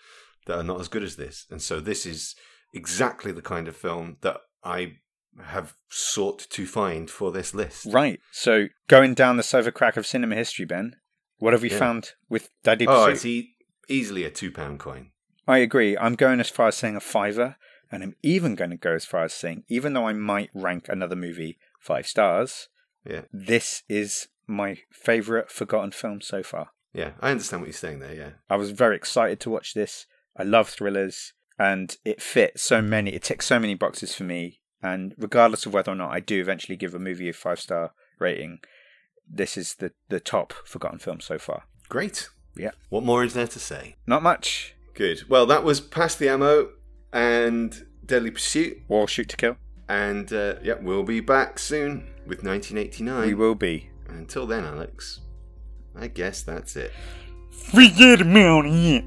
that are not as good as this, and so this is exactly the kind of film that I have sought to find for this list. Right. So going down the silver crack of cinema history, Ben, what have we Yeah. found with Daddy Oh, Pursuit? it's e- easily a two pound coin. I agree. I'm going as far as saying a fiver, and I'm even going to go as far as saying, even though I might rank another movie five stars, Yeah. this is my favourite forgotten film so far. Yeah, I understand what you're saying there. Yeah, I was very excited to watch this. I love thrillers, and it fit so many. It ticks so many boxes for me. And regardless of whether or not I do eventually give a movie a five star rating, this is the the top forgotten film so far. great. Yeah. What more is there to say? Not much. Good. Well, that was Pass the Ammo and Deadly Pursuit. War, shoot to kill. And uh, yeah, we'll be back soon with 1989. We will be. Until then, Alex, I guess that's it. Forget about it.